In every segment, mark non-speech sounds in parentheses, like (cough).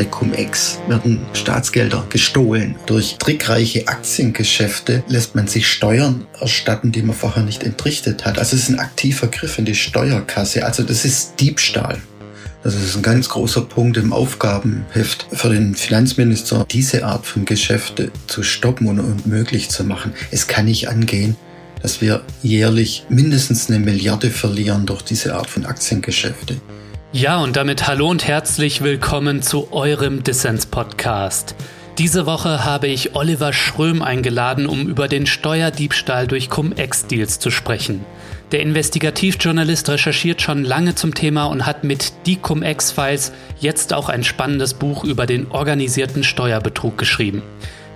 Bei Cum-Ex werden Staatsgelder gestohlen. Durch trickreiche Aktiengeschäfte lässt man sich Steuern erstatten, die man vorher nicht entrichtet hat. Also es ist ein aktiver Griff in die Steuerkasse. Also das ist Diebstahl. Das ist ein ganz großer Punkt im Aufgabenheft für den Finanzminister, diese Art von Geschäfte zu stoppen und unmöglich zu machen. Es kann nicht angehen, dass wir jährlich mindestens eine Milliarde verlieren durch diese Art von Aktiengeschäfte. Ja, und damit hallo und herzlich willkommen zu eurem Dissens-Podcast. Diese Woche habe ich Oliver Schröm eingeladen, um über den Steuerdiebstahl durch Cum-Ex-Deals zu sprechen. Der Investigativjournalist recherchiert schon lange zum Thema und hat mit die Cum-Ex-Files jetzt auch ein spannendes Buch über den organisierten Steuerbetrug geschrieben.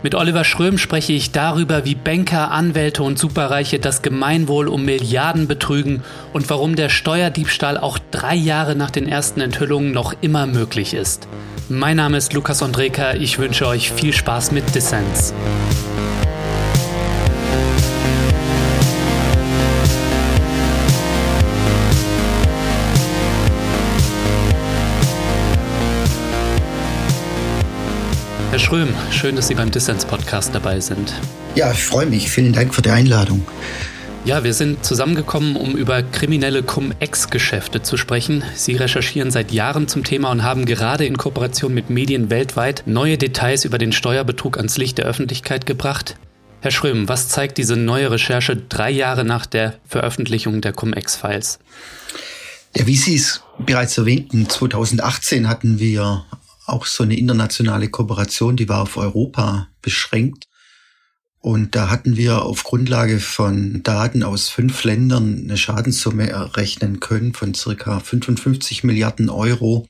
Mit Oliver Schröm spreche ich darüber, wie Banker, Anwälte und Superreiche das Gemeinwohl um Milliarden betrügen und warum der Steuerdiebstahl auch drei Jahre nach den ersten Enthüllungen noch immer möglich ist. Mein Name ist Lukas Andreka, ich wünsche euch viel Spaß mit Dissens. Herr Schröm, schön, dass Sie beim Dissens-Podcast dabei sind. Ja, ich freue mich. Vielen Dank für die Einladung. Ja, wir sind zusammengekommen, um über kriminelle Cum-Ex-Geschäfte zu sprechen. Sie recherchieren seit Jahren zum Thema und haben gerade in Kooperation mit Medien weltweit neue Details über den Steuerbetrug ans Licht der Öffentlichkeit gebracht. Herr Schröm, was zeigt diese neue Recherche drei Jahre nach der Veröffentlichung der Cum-Ex-Files? Ja, wie Sie es bereits erwähnten, 2018 hatten wir auch so eine internationale Kooperation, die war auf Europa beschränkt. Und da hatten wir auf Grundlage von Daten aus fünf Ländern eine Schadenssumme errechnen können von circa 55 Milliarden Euro,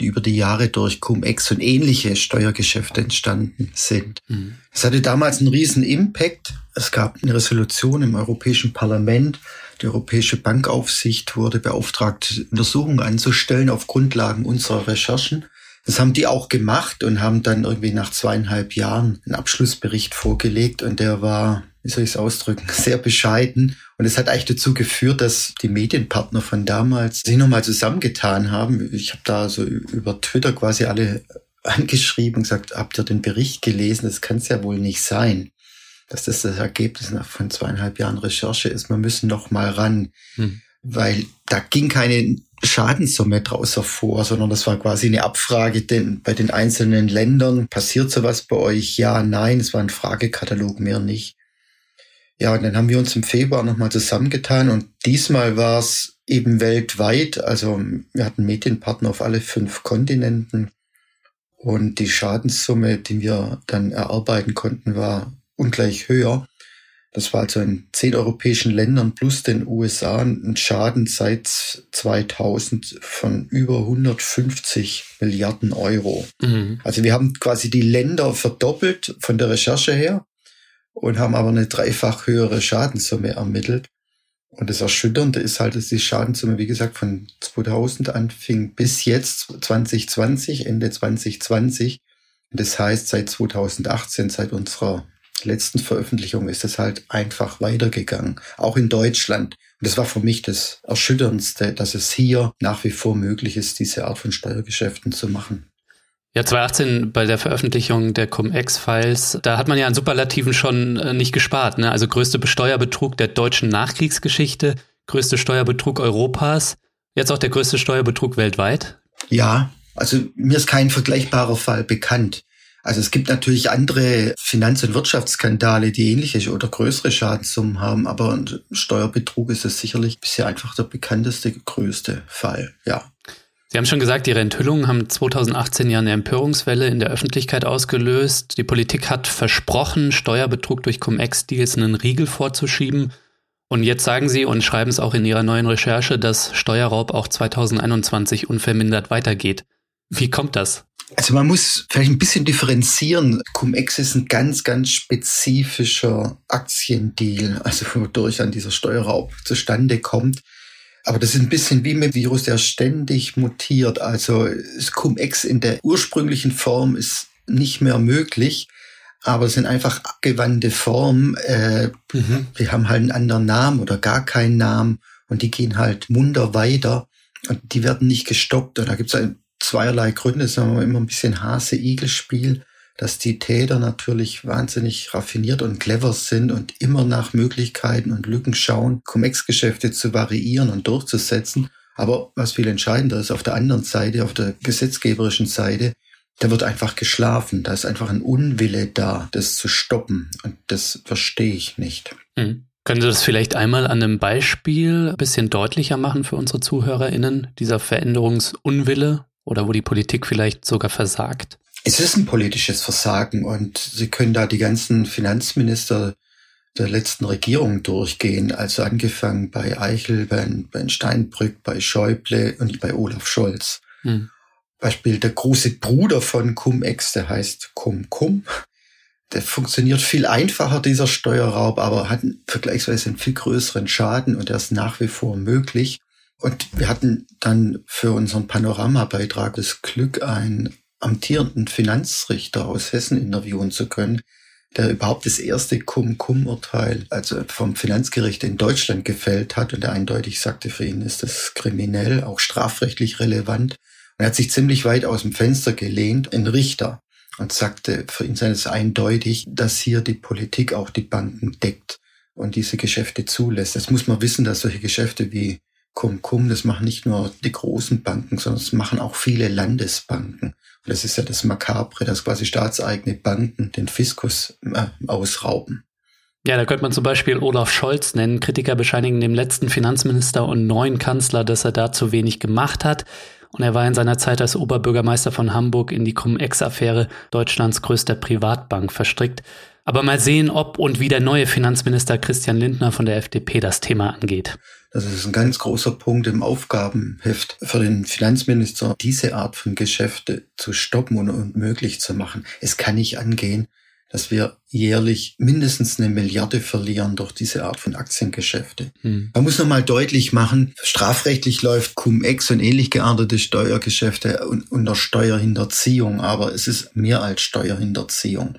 die über die Jahre durch Cum-Ex und ähnliche Steuergeschäfte entstanden sind. Mhm. Es hatte damals einen riesen Impact. Es gab eine Resolution im Europäischen Parlament. Die Europäische Bankaufsicht wurde beauftragt, Untersuchungen anzustellen auf Grundlagen unserer Recherchen. Das haben die auch gemacht und haben dann irgendwie nach zweieinhalb Jahren einen Abschlussbericht vorgelegt und der war, wie soll ich es ausdrücken, (laughs) sehr bescheiden. Und es hat eigentlich dazu geführt, dass die Medienpartner von damals sich nochmal zusammengetan haben. Ich habe da so über Twitter quasi alle (laughs) angeschrieben und gesagt, habt ihr den Bericht gelesen? Das kann es ja wohl nicht sein, dass das das Ergebnis nach von zweieinhalb Jahren Recherche ist. Wir müssen noch mal ran. Hm weil da ging keine Schadenssumme draus hervor, sondern das war quasi eine Abfrage denn bei den einzelnen Ländern. Passiert sowas bei euch? Ja, nein. Es war ein Fragekatalog, mehr nicht. Ja, und dann haben wir uns im Februar nochmal zusammengetan und diesmal war es eben weltweit. Also wir hatten Medienpartner auf alle fünf Kontinenten und die Schadenssumme, die wir dann erarbeiten konnten, war ungleich höher. Das war also in zehn europäischen Ländern plus den USA ein Schaden seit 2000 von über 150 Milliarden Euro. Mhm. Also wir haben quasi die Länder verdoppelt von der Recherche her und haben aber eine dreifach höhere Schadenssumme ermittelt. Und das Erschütternde ist halt, dass die Schadenssumme, wie gesagt, von 2000 anfing bis jetzt 2020, Ende 2020. Und das heißt, seit 2018, seit unserer letzten Veröffentlichung ist es halt einfach weitergegangen, auch in Deutschland. Und das war für mich das Erschütterndste, dass es hier nach wie vor möglich ist, diese Art von Steuergeschäften zu machen. Ja, 2018 bei der Veröffentlichung der Cum-Ex-Files, da hat man ja an Superlativen schon äh, nicht gespart. Ne? Also größte Steuerbetrug der deutschen Nachkriegsgeschichte, größte Steuerbetrug Europas, jetzt auch der größte Steuerbetrug weltweit. Ja, also mir ist kein vergleichbarer Fall bekannt. Also es gibt natürlich andere Finanz- und Wirtschaftsskandale, die ähnliche oder größere Schadenssummen haben, aber Steuerbetrug ist es sicherlich bisher einfach der bekannteste, größte Fall, ja. Sie haben schon gesagt, Ihre Enthüllungen haben 2018 ja eine Empörungswelle in der Öffentlichkeit ausgelöst. Die Politik hat versprochen, Steuerbetrug durch Cum-Ex-Deals einen Riegel vorzuschieben. Und jetzt sagen Sie und schreiben es auch in Ihrer neuen Recherche, dass Steuerraub auch 2021 unvermindert weitergeht. Wie kommt das? Also man muss vielleicht ein bisschen differenzieren. Cum-Ex ist ein ganz, ganz spezifischer Aktiendeal, also wodurch dann dieser Steuerraub zustande kommt. Aber das ist ein bisschen wie mit Virus, der ständig mutiert. Also Cum-Ex in der ursprünglichen Form ist nicht mehr möglich, aber es sind einfach abgewandte Formen. Äh, mhm. Die haben halt einen anderen Namen oder gar keinen Namen und die gehen halt munter weiter und die werden nicht gestoppt. Und da gibt es ein zweierlei Gründe, sagen wir immer ein bisschen Hase-Igel-Spiel, dass die Täter natürlich wahnsinnig raffiniert und clever sind und immer nach Möglichkeiten und Lücken schauen, Cum-Ex-Geschäfte zu variieren und durchzusetzen. Aber was viel entscheidender ist, auf der anderen Seite, auf der gesetzgeberischen Seite, da wird einfach geschlafen. Da ist einfach ein Unwille da, das zu stoppen. Und das verstehe ich nicht. Mhm. Können Sie das vielleicht einmal an einem Beispiel ein bisschen deutlicher machen für unsere ZuhörerInnen, dieser Veränderungsunwille oder wo die Politik vielleicht sogar versagt? Es ist ein politisches Versagen und Sie können da die ganzen Finanzminister der letzten Regierung durchgehen, also angefangen bei Eichel, bei, bei Steinbrück, bei Schäuble und bei Olaf Scholz. Hm. Beispiel der große Bruder von Cum-Ex, der heißt Cum-Cum. Der funktioniert viel einfacher, dieser Steuerraub, aber hat vergleichsweise einen viel größeren Schaden und der ist nach wie vor möglich. Und wir hatten dann für unseren Panoramabeitrag das Glück, einen amtierenden Finanzrichter aus Hessen interviewen zu können, der überhaupt das erste Cum-Cum-Urteil, also vom Finanzgericht in Deutschland gefällt hat und der eindeutig sagte, für ihn ist das kriminell, auch strafrechtlich relevant. Und er hat sich ziemlich weit aus dem Fenster gelehnt, ein Richter, und sagte, für ihn sei es eindeutig, dass hier die Politik auch die Banken deckt und diese Geschäfte zulässt. Jetzt muss man wissen, dass solche Geschäfte wie Cum, das machen nicht nur die großen Banken, sondern das machen auch viele Landesbanken. Und das ist ja das Makabre, dass quasi staatseigene Banken den Fiskus äh, ausrauben. Ja, da könnte man zum Beispiel Olaf Scholz nennen. Kritiker bescheinigen dem letzten Finanzminister und neuen Kanzler, dass er da zu wenig gemacht hat. Und er war in seiner Zeit als Oberbürgermeister von Hamburg in die Cum-Ex-Affäre Deutschlands größter Privatbank verstrickt. Aber mal sehen, ob und wie der neue Finanzminister Christian Lindner von der FDP das Thema angeht. Das ist ein ganz großer Punkt im Aufgabenheft für den Finanzminister, diese Art von Geschäfte zu stoppen und unmöglich zu machen. Es kann nicht angehen, dass wir jährlich mindestens eine Milliarde verlieren durch diese Art von Aktiengeschäfte. Hm. Man muss nochmal deutlich machen, strafrechtlich läuft Cum-Ex und ähnlich geartete Steuergeschäfte unter Steuerhinterziehung, aber es ist mehr als Steuerhinterziehung.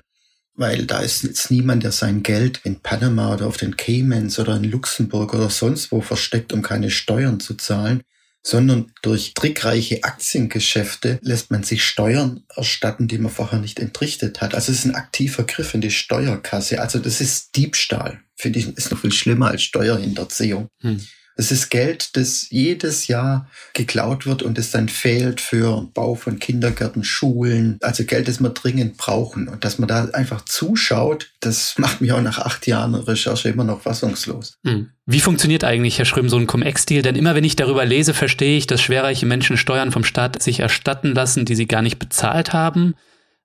Weil da ist jetzt niemand, der sein Geld in Panama oder auf den Caymans oder in Luxemburg oder sonst wo versteckt, um keine Steuern zu zahlen, sondern durch trickreiche Aktiengeschäfte lässt man sich Steuern erstatten, die man vorher nicht entrichtet hat. Also es ist ein aktiver Griff in die Steuerkasse. Also das ist Diebstahl. Finde ich, ist noch viel schlimmer als Steuerhinterziehung. Hm. Es ist Geld, das jedes Jahr geklaut wird und es dann fehlt für Bau von Kindergärten, Schulen. Also Geld, das wir dringend brauchen. Und dass man da einfach zuschaut, das (laughs) macht mich auch nach acht Jahren Recherche immer noch fassungslos. Hm. Wie funktioniert eigentlich, Herr Schröm, so ein Cum-Ex-Deal? Denn immer wenn ich darüber lese, verstehe ich, dass schwerreiche Menschen Steuern vom Staat sich erstatten lassen, die sie gar nicht bezahlt haben.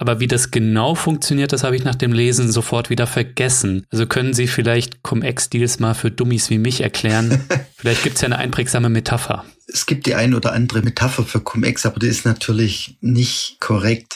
Aber wie das genau funktioniert, das habe ich nach dem Lesen sofort wieder vergessen. Also können Sie vielleicht Cum-Ex-Deals mal für Dummies wie mich erklären? (laughs) vielleicht gibt es ja eine einprägsame Metapher. Es gibt die ein oder andere Metapher für Cum-Ex, aber die ist natürlich nicht korrekt.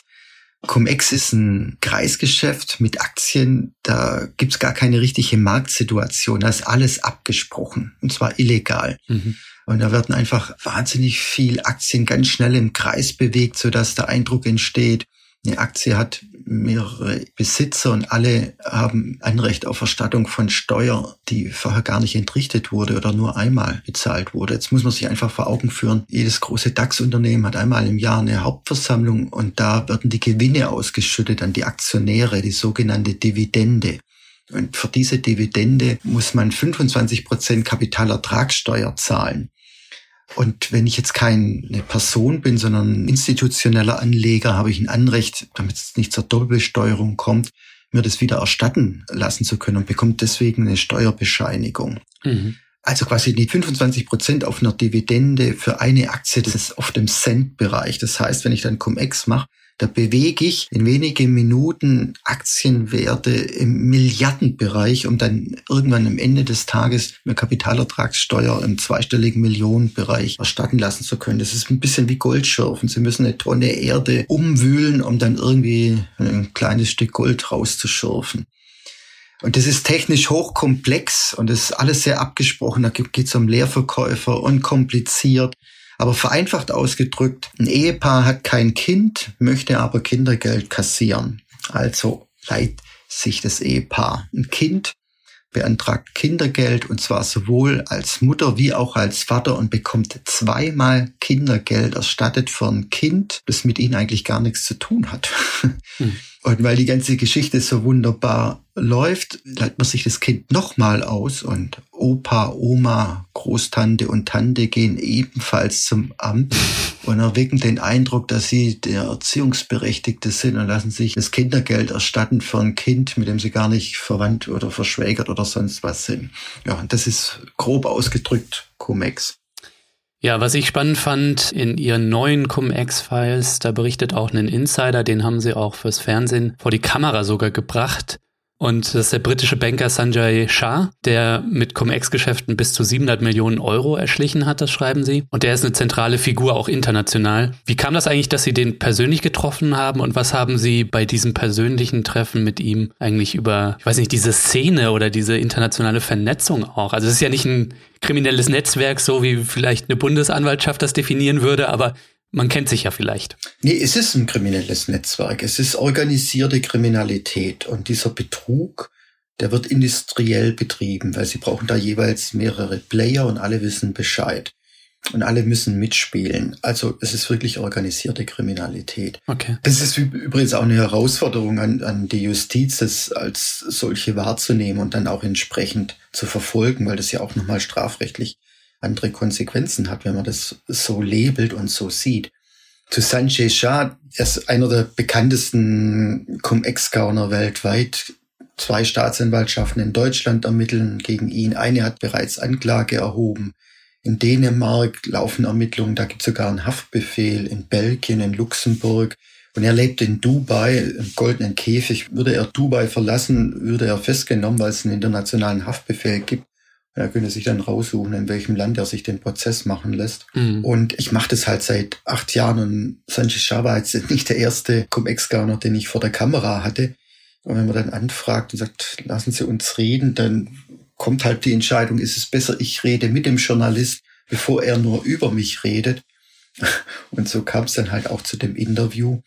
Cum-Ex ist ein Kreisgeschäft mit Aktien. Da gibt's gar keine richtige Marktsituation. Da ist alles abgesprochen und zwar illegal. Mhm. Und da werden einfach wahnsinnig viel Aktien ganz schnell im Kreis bewegt, sodass der Eindruck entsteht, eine Aktie hat mehrere Besitzer und alle haben Anrecht auf Erstattung von Steuer, die vorher gar nicht entrichtet wurde oder nur einmal bezahlt wurde. Jetzt muss man sich einfach vor Augen führen, jedes große DAX-Unternehmen hat einmal im Jahr eine Hauptversammlung und da werden die Gewinne ausgeschüttet an die Aktionäre, die sogenannte Dividende. Und für diese Dividende muss man 25 Prozent Kapitalertragssteuer zahlen. Und wenn ich jetzt keine Person bin, sondern ein institutioneller Anleger, habe ich ein Anrecht, damit es nicht zur Doppelbesteuerung kommt, mir das wieder erstatten lassen zu können und bekommt deswegen eine Steuerbescheinigung. Mhm. Also quasi die 25 Prozent auf einer Dividende für eine Aktie, das ist auf dem Cent-Bereich. Das heißt, wenn ich dann Cum-Ex mache, da bewege ich in wenigen Minuten Aktienwerte im Milliardenbereich, um dann irgendwann am Ende des Tages eine Kapitalertragssteuer im zweistelligen Millionenbereich erstatten lassen zu können. Das ist ein bisschen wie Goldschürfen. Sie müssen eine Tonne Erde umwühlen, um dann irgendwie ein kleines Stück Gold rauszuschürfen. Und das ist technisch hochkomplex und das ist alles sehr abgesprochen. Da geht es um Leerverkäufer und kompliziert. Aber vereinfacht ausgedrückt, ein Ehepaar hat kein Kind, möchte aber Kindergeld kassieren. Also leiht sich das Ehepaar ein Kind, beantragt Kindergeld und zwar sowohl als Mutter wie auch als Vater und bekommt zweimal Kindergeld erstattet für ein Kind, das mit ihnen eigentlich gar nichts zu tun hat. Hm. Und weil die ganze Geschichte so wunderbar läuft, leiht man sich das Kind nochmal aus und Opa, Oma, Großtante und Tante gehen ebenfalls zum Amt (laughs) und erwecken den Eindruck, dass sie der Erziehungsberechtigte sind und lassen sich das Kindergeld erstatten für ein Kind, mit dem sie gar nicht verwandt oder verschwägert oder sonst was sind. Ja, und das ist grob ausgedrückt Cum-Ex. Ja, was ich spannend fand in ihren neuen Cum-Ex-Files, da berichtet auch ein Insider, den haben sie auch fürs Fernsehen vor die Kamera sogar gebracht. Und das ist der britische Banker Sanjay Shah, der mit Cum-Ex-Geschäften bis zu 700 Millionen Euro erschlichen hat, das schreiben sie. Und der ist eine zentrale Figur auch international. Wie kam das eigentlich, dass Sie den persönlich getroffen haben und was haben Sie bei diesem persönlichen Treffen mit ihm eigentlich über, ich weiß nicht, diese Szene oder diese internationale Vernetzung auch? Also es ist ja nicht ein kriminelles Netzwerk, so wie vielleicht eine Bundesanwaltschaft das definieren würde, aber man kennt sich ja vielleicht. Nee, es ist ein kriminelles Netzwerk. Es ist organisierte Kriminalität. Und dieser Betrug, der wird industriell betrieben, weil sie brauchen da jeweils mehrere Player und alle wissen Bescheid. Und alle müssen mitspielen. Also es ist wirklich organisierte Kriminalität. Okay. Das ist übrigens auch eine Herausforderung an, an die Justiz, das als solche wahrzunehmen und dann auch entsprechend zu verfolgen, weil das ja auch nochmal strafrechtlich andere Konsequenzen hat, wenn man das so labelt und so sieht. Zu Sanjay Shah, er ist einer der bekanntesten Cum-Ex-Gauner weltweit. Zwei Staatsanwaltschaften in Deutschland ermitteln gegen ihn. Eine hat bereits Anklage erhoben. In Dänemark laufen Ermittlungen, da gibt es sogar einen Haftbefehl. In Belgien, in Luxemburg. Und er lebt in Dubai, im goldenen Käfig. Würde er Dubai verlassen, würde er festgenommen, weil es einen internationalen Haftbefehl gibt. Er könnte sich dann raussuchen, in welchem Land er sich den Prozess machen lässt. Mhm. Und ich mache das halt seit acht Jahren und Sanchez Chava ist nicht der erste Cum-Ex-Gauner, den ich vor der Kamera hatte. Und wenn man dann anfragt und sagt, lassen Sie uns reden, dann kommt halt die Entscheidung, ist es besser, ich rede mit dem Journalist, bevor er nur über mich redet. (laughs) Und so kam es dann halt auch zu dem Interview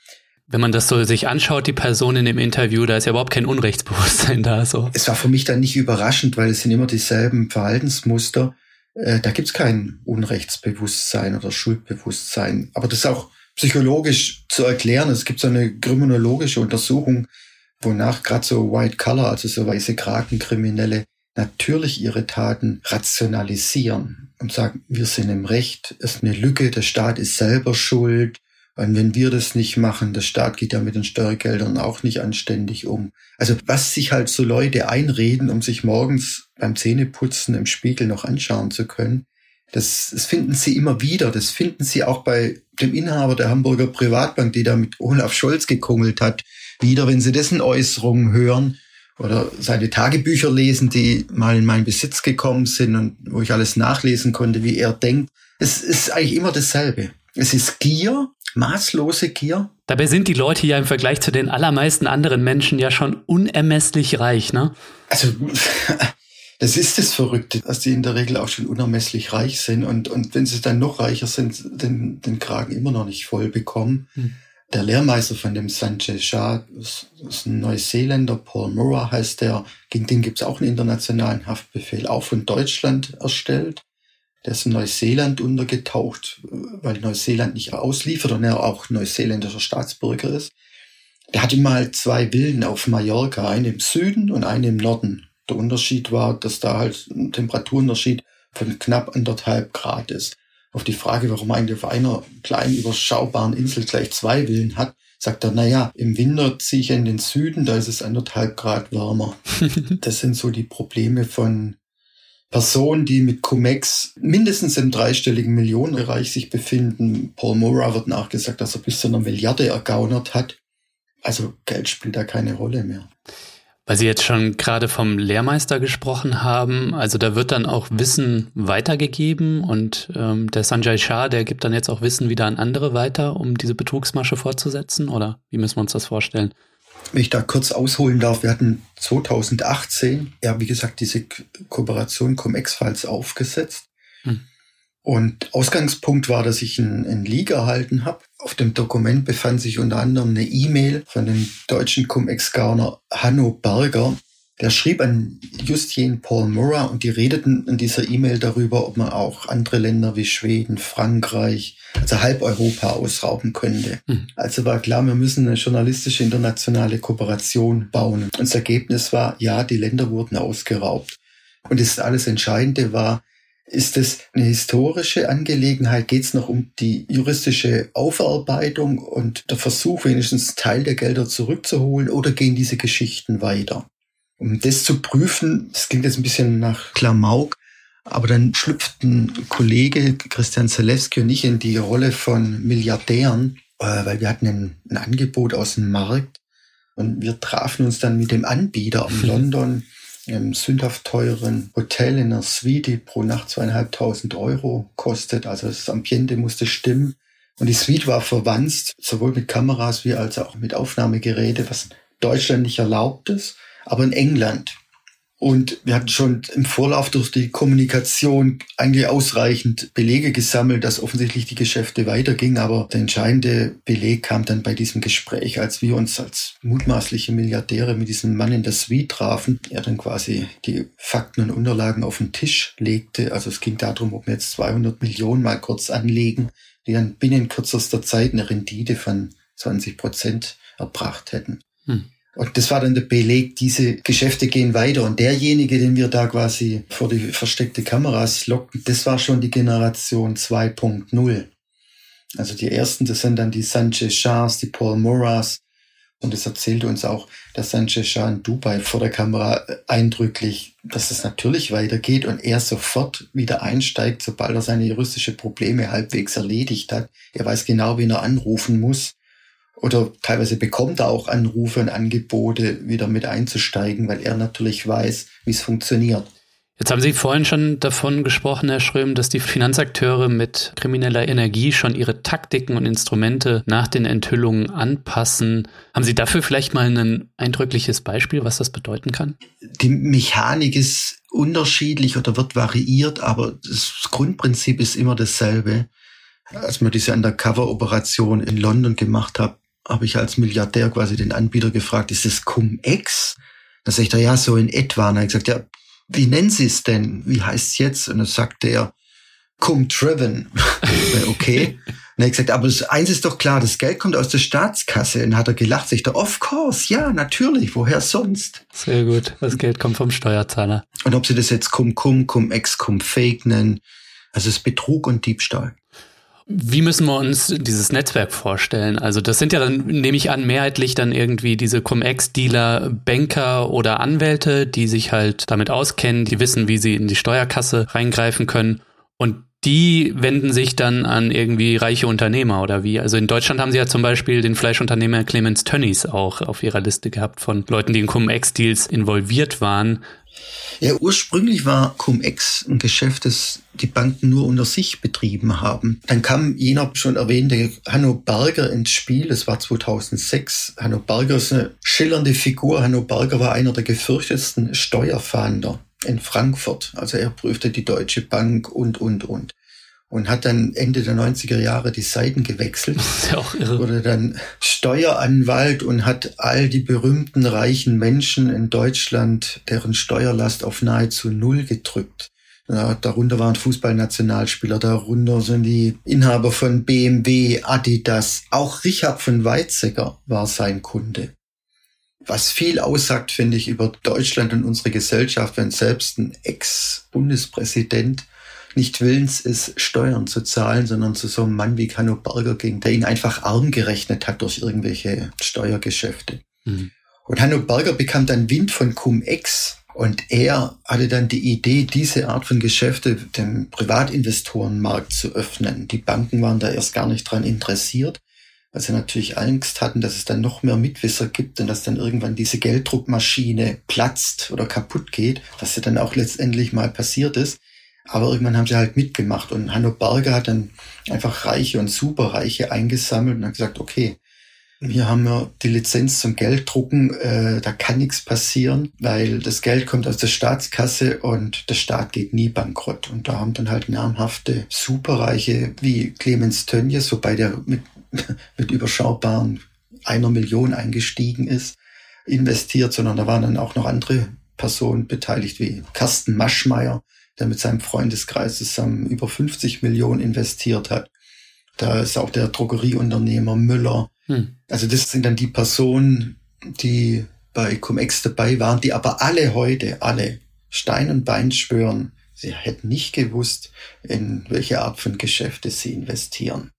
wenn man das so sich anschaut, die Person in dem Interview, da ist ja überhaupt kein Unrechtsbewusstsein (laughs) da. So. Es war für mich dann nicht überraschend, weil es sind immer dieselben Verhaltensmuster. Äh, da gibt's kein Unrechtsbewusstsein oder Schuldbewusstsein. Aber das ist auch psychologisch zu erklären. Es gibt so eine kriminologische Untersuchung, wonach gerade so White Collar, also so weiße Krakenkriminelle, natürlich ihre Taten rationalisieren und sagen, wir sind im Recht, es ist eine Lücke, der Staat ist selber schuld, und wenn wir das nicht machen, der Staat geht ja mit den Steuergeldern auch nicht anständig um. Also was sich halt so Leute einreden, um sich morgens beim Zähneputzen im Spiegel noch anschauen zu können, das, das finden sie immer wieder. Das finden sie auch bei dem Inhaber der Hamburger Privatbank, die da mit Olaf Scholz gekungelt hat, wieder, wenn sie dessen Äußerungen hören oder seine Tagebücher lesen, die mal in meinen Besitz gekommen sind und wo ich alles nachlesen konnte, wie er denkt. Es ist eigentlich immer dasselbe. Es ist Gier, maßlose Gier. Dabei sind die Leute ja im Vergleich zu den allermeisten anderen Menschen ja schon unermesslich reich, ne? Also, (laughs) das ist das Verrückte, dass die in der Regel auch schon unermesslich reich sind und, und wenn sie dann noch reicher sind, den, den Kragen immer noch nicht voll bekommen. Hm. Der Lehrmeister von dem Sanjay Shah ist, ist ein Neuseeländer, Paul Murrah heißt der. Gegen den gibt es auch einen internationalen Haftbefehl, auch von Deutschland erstellt. Der ist in Neuseeland untergetaucht, weil Neuseeland nicht ausliefert und er auch neuseeländischer Staatsbürger ist. Der hatte mal zwei Villen auf Mallorca, eine im Süden und eine im Norden. Der Unterschied war, dass da halt ein Temperaturunterschied von knapp anderthalb Grad ist. Auf die Frage, warum eigentlich auf einer kleinen überschaubaren Insel gleich zwei Villen hat, sagt er, naja, im Winter ziehe ich in den Süden, da ist es anderthalb Grad wärmer. (laughs) das sind so die Probleme von Personen, die mit Cumex mindestens im dreistelligen Millionenbereich sich befinden. Paul Mora wird nachgesagt, dass er bis zu einer Milliarde ergaunert hat. Also Geld spielt da keine Rolle mehr. Weil Sie jetzt schon gerade vom Lehrmeister gesprochen haben, also da wird dann auch Wissen weitergegeben und ähm, der Sanjay Shah, der gibt dann jetzt auch Wissen wieder an andere weiter, um diese Betrugsmasche fortzusetzen? Oder wie müssen wir uns das vorstellen? Wenn ich da kurz ausholen darf, wir hatten 2018, ja, wie gesagt, diese Kooperation Cum-Ex-Files aufgesetzt. Hm. Und Ausgangspunkt war, dass ich ein, ein Leak erhalten habe. Auf dem Dokument befand sich unter anderem eine E-Mail von dem deutschen Cum-Ex-Gauner Hanno Berger. Der schrieb an Justine Paul Murrah und die redeten in dieser E-Mail darüber, ob man auch andere Länder wie Schweden, Frankreich, also halb Europa ausrauben könnte. Mhm. Also war klar, wir müssen eine journalistische internationale Kooperation bauen. Und das Ergebnis war, ja, die Länder wurden ausgeraubt. Und das alles Entscheidende war, ist es eine historische Angelegenheit? Geht es noch um die juristische Aufarbeitung und der Versuch, wenigstens Teil der Gelder zurückzuholen? Oder gehen diese Geschichten weiter? Um das zu prüfen, das klingt jetzt ein bisschen nach Klamauk, aber dann schlüpften Kollege Christian Zalewski und ich in die Rolle von Milliardären, äh, weil wir hatten ein, ein Angebot aus dem Markt und wir trafen uns dann mit dem Anbieter in (laughs) London im sündhaft teuren Hotel in einer Suite, die pro Nacht zweieinhalbtausend Euro kostet. Also das Ambiente musste stimmen. Und die Suite war verwandt, sowohl mit Kameras wie als auch mit Aufnahmegeräte, was Deutschland nicht erlaubt ist aber in England. Und wir hatten schon im Vorlauf durch die Kommunikation eigentlich ausreichend Belege gesammelt, dass offensichtlich die Geschäfte weitergingen. Aber der entscheidende Beleg kam dann bei diesem Gespräch, als wir uns als mutmaßliche Milliardäre mit diesem Mann in der Suite trafen. Er dann quasi die Fakten und Unterlagen auf den Tisch legte. Also es ging darum, ob wir jetzt 200 Millionen mal kurz anlegen, die dann binnen kürzester Zeit eine Rendite von 20 Prozent erbracht hätten. Hm. Und das war dann der Beleg, diese Geschäfte gehen weiter. Und derjenige, den wir da quasi vor die versteckte Kameras lockten, das war schon die Generation 2.0. Also die ersten, das sind dann die Sanchez Shahs, die Paul Murrahs. Und es erzählte uns auch der Sanchez Shah in Dubai vor der Kamera eindrücklich, dass es natürlich weitergeht und er sofort wieder einsteigt, sobald er seine juristische Probleme halbwegs erledigt hat. Er weiß genau, wen er anrufen muss oder teilweise bekommt er auch Anrufe und Angebote, wieder mit einzusteigen, weil er natürlich weiß, wie es funktioniert. Jetzt haben Sie vorhin schon davon gesprochen, Herr Schröm, dass die Finanzakteure mit krimineller Energie schon ihre Taktiken und Instrumente nach den Enthüllungen anpassen. Haben Sie dafür vielleicht mal ein eindrückliches Beispiel, was das bedeuten kann? Die Mechanik ist unterschiedlich oder wird variiert, aber das Grundprinzip ist immer dasselbe. Als wir diese Undercover-Operation in London gemacht haben, habe ich als Milliardär quasi den Anbieter gefragt, ist das Cum-Ex? Da sagt er, ja, so in etwa. Und er hat gesagt, ja, wie nennen Sie es denn? Wie heißt es jetzt? Und dann sagte er, Cum-Driven. (laughs) okay. Und er hat gesagt, aber das eins ist doch klar, das Geld kommt aus der Staatskasse. Und hat er gelacht, sagt er, of course, ja, natürlich, woher sonst? Sehr gut, das Geld kommt vom Steuerzahler. Und ob Sie das jetzt Cum-Cum, Cum-Ex, Cum-Fake nennen, also es ist Betrug und Diebstahl. Wie müssen wir uns dieses Netzwerk vorstellen? Also das sind ja dann, nehme ich an, mehrheitlich dann irgendwie diese Cum-Ex-Dealer, Banker oder Anwälte, die sich halt damit auskennen, die wissen, wie sie in die Steuerkasse reingreifen können. Und die wenden sich dann an irgendwie reiche Unternehmer oder wie? Also in Deutschland haben sie ja zum Beispiel den Fleischunternehmer Clemens Tönnies auch auf ihrer Liste gehabt von Leuten, die in Cum-Ex-Deals involviert waren. Ja, ursprünglich war Cum-Ex ein Geschäft, das die Banken nur unter sich betrieben haben. Dann kam jener schon erwähnte Hanno Berger ins Spiel. Das war 2006. Hanno Berger ist eine schillernde Figur. Hanno Berger war einer der gefürchtetsten Steuerfahnder in Frankfurt. Also er prüfte die Deutsche Bank und, und, und und hat dann Ende der 90er Jahre die Seiten gewechselt. Das ist ja auch irre. Wurde dann Steueranwalt und hat all die berühmten reichen Menschen in Deutschland, deren Steuerlast auf nahezu null gedrückt. Ja, darunter waren Fußballnationalspieler, darunter sind die Inhaber von BMW, Adidas, auch Richard von Weizsäcker war sein Kunde. Was viel aussagt, finde ich, über Deutschland und unsere Gesellschaft, wenn selbst ein Ex-Bundespräsident nicht willens ist, Steuern zu zahlen, sondern zu so einem Mann wie Kano Berger ging, der ihn einfach arm gerechnet hat durch irgendwelche Steuergeschäfte. Mhm. Und Hanno Berger bekam dann Wind von Cum-Ex und er hatte dann die Idee, diese Art von Geschäfte dem Privatinvestorenmarkt zu öffnen. Die Banken waren da erst gar nicht dran interessiert, weil sie natürlich Angst hatten, dass es dann noch mehr Mitwisser gibt und dass dann irgendwann diese Gelddruckmaschine platzt oder kaputt geht, was ja dann auch letztendlich mal passiert ist. Aber irgendwann haben sie halt mitgemacht und Hanno Berger hat dann einfach Reiche und Superreiche eingesammelt und hat gesagt, okay, hier haben wir die Lizenz zum Gelddrucken, äh, da kann nichts passieren, weil das Geld kommt aus der Staatskasse und der Staat geht nie bankrott. Und da haben dann halt namhafte Superreiche wie Clemens Tönjes, wobei der mit, (laughs) mit überschaubaren einer Million eingestiegen ist, investiert, sondern da waren dann auch noch andere Personen beteiligt wie Carsten Maschmeyer, der mit seinem Freundeskreis zusammen über 50 Millionen investiert hat. Da ist auch der Drogerieunternehmer Müller. Hm. Also das sind dann die Personen, die bei Cum-Ex dabei waren, die aber alle heute, alle Stein und Bein schwören, sie hätten nicht gewusst, in welche Art von Geschäfte sie investieren.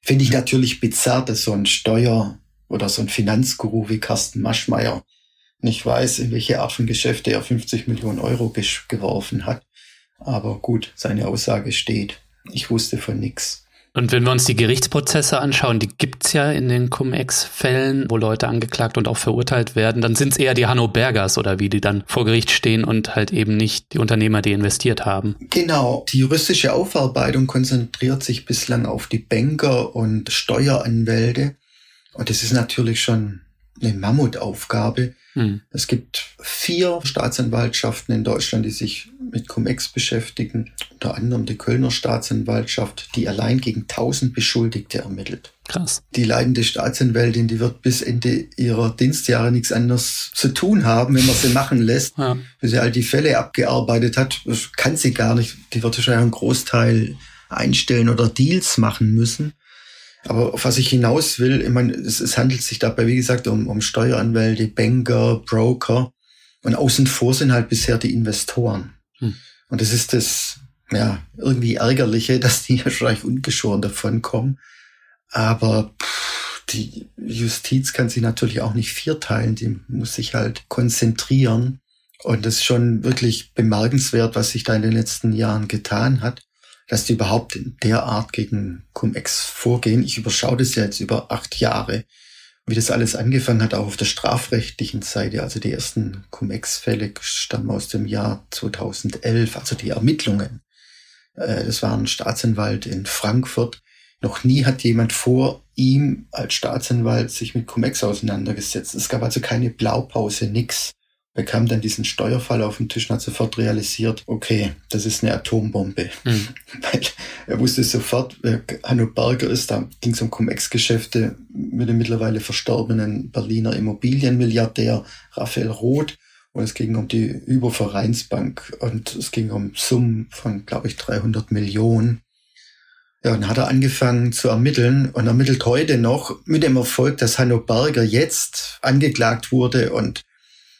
Finde ich natürlich bizarr, dass so ein Steuer- oder so ein Finanzguru wie Carsten Maschmeyer nicht weiß, in welche Art von Geschäfte er 50 Millionen Euro geworfen hat. Aber gut, seine Aussage steht. Ich wusste von nichts. Und wenn wir uns die Gerichtsprozesse anschauen, die gibt's ja in den Cum-Ex-Fällen, wo Leute angeklagt und auch verurteilt werden, dann sind es eher die Hanno Bergers oder wie die dann vor Gericht stehen und halt eben nicht die Unternehmer, die investiert haben. Genau. Die juristische Aufarbeitung konzentriert sich bislang auf die Banker und Steueranwälte. Und das ist natürlich schon eine Mammutaufgabe. Hm. Es gibt vier Staatsanwaltschaften in Deutschland, die sich mit Cum-Ex beschäftigen. Unter anderem die Kölner Staatsanwaltschaft, die allein gegen 1000 Beschuldigte ermittelt. Krass. Die leitende Staatsanwältin, die wird bis Ende ihrer Dienstjahre nichts anderes zu tun haben, wenn man sie machen lässt. Ja. Wenn sie all die Fälle abgearbeitet hat, das kann sie gar nicht. Die wird wahrscheinlich einen Großteil einstellen oder Deals machen müssen. Aber auf was ich hinaus will, ich meine, es, es handelt sich dabei, wie gesagt, um, um Steueranwälte, Banker, Broker. Und außen vor sind halt bisher die Investoren. Hm. Und das ist das, ja, irgendwie ärgerliche, (laughs) dass die ja vielleicht ungeschoren davon kommen. Aber pff, die Justiz kann sich natürlich auch nicht vierteilen. Die muss sich halt konzentrieren. Und das ist schon wirklich bemerkenswert, was sich da in den letzten Jahren getan hat dass die überhaupt in der Art gegen Cum-Ex vorgehen. Ich überschaue das ja jetzt über acht Jahre, wie das alles angefangen hat, auch auf der strafrechtlichen Seite. Also die ersten Cum-Ex-Fälle stammen aus dem Jahr 2011, also die Ermittlungen. Äh, das war ein Staatsanwalt in Frankfurt. Noch nie hat jemand vor ihm als Staatsanwalt sich mit Cum-Ex auseinandergesetzt. Es gab also keine Blaupause, nix bekam dann diesen Steuerfall auf den Tisch und hat sofort realisiert, okay, das ist eine Atombombe. Mhm. (laughs) Weil er wusste sofort, wer Hanno Berger ist, da ging es um Cum-Ex-Geschäfte mit dem mittlerweile verstorbenen Berliner Immobilienmilliardär Raphael Roth. Und es ging um die Übervereinsbank und es ging um Summen von, glaube ich, 300 Millionen. Ja, und hat er angefangen zu ermitteln und ermittelt heute noch mit dem Erfolg, dass Hanno Berger jetzt angeklagt wurde und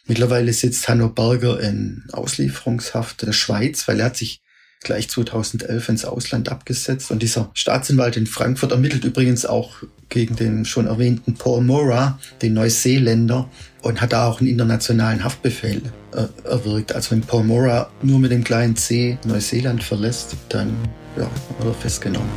Mittlerweile sitzt Hanno Berger in Auslieferungshaft in der Schweiz, weil er hat sich gleich 2011 ins Ausland abgesetzt. Und dieser Staatsanwalt in Frankfurt ermittelt übrigens auch gegen den schon erwähnten Paul Mora, den Neuseeländer, und hat da auch einen internationalen Haftbefehl äh, erwirkt. Also wenn Paul Mora nur mit dem kleinen C Neuseeland verlässt, dann ja, wird er festgenommen.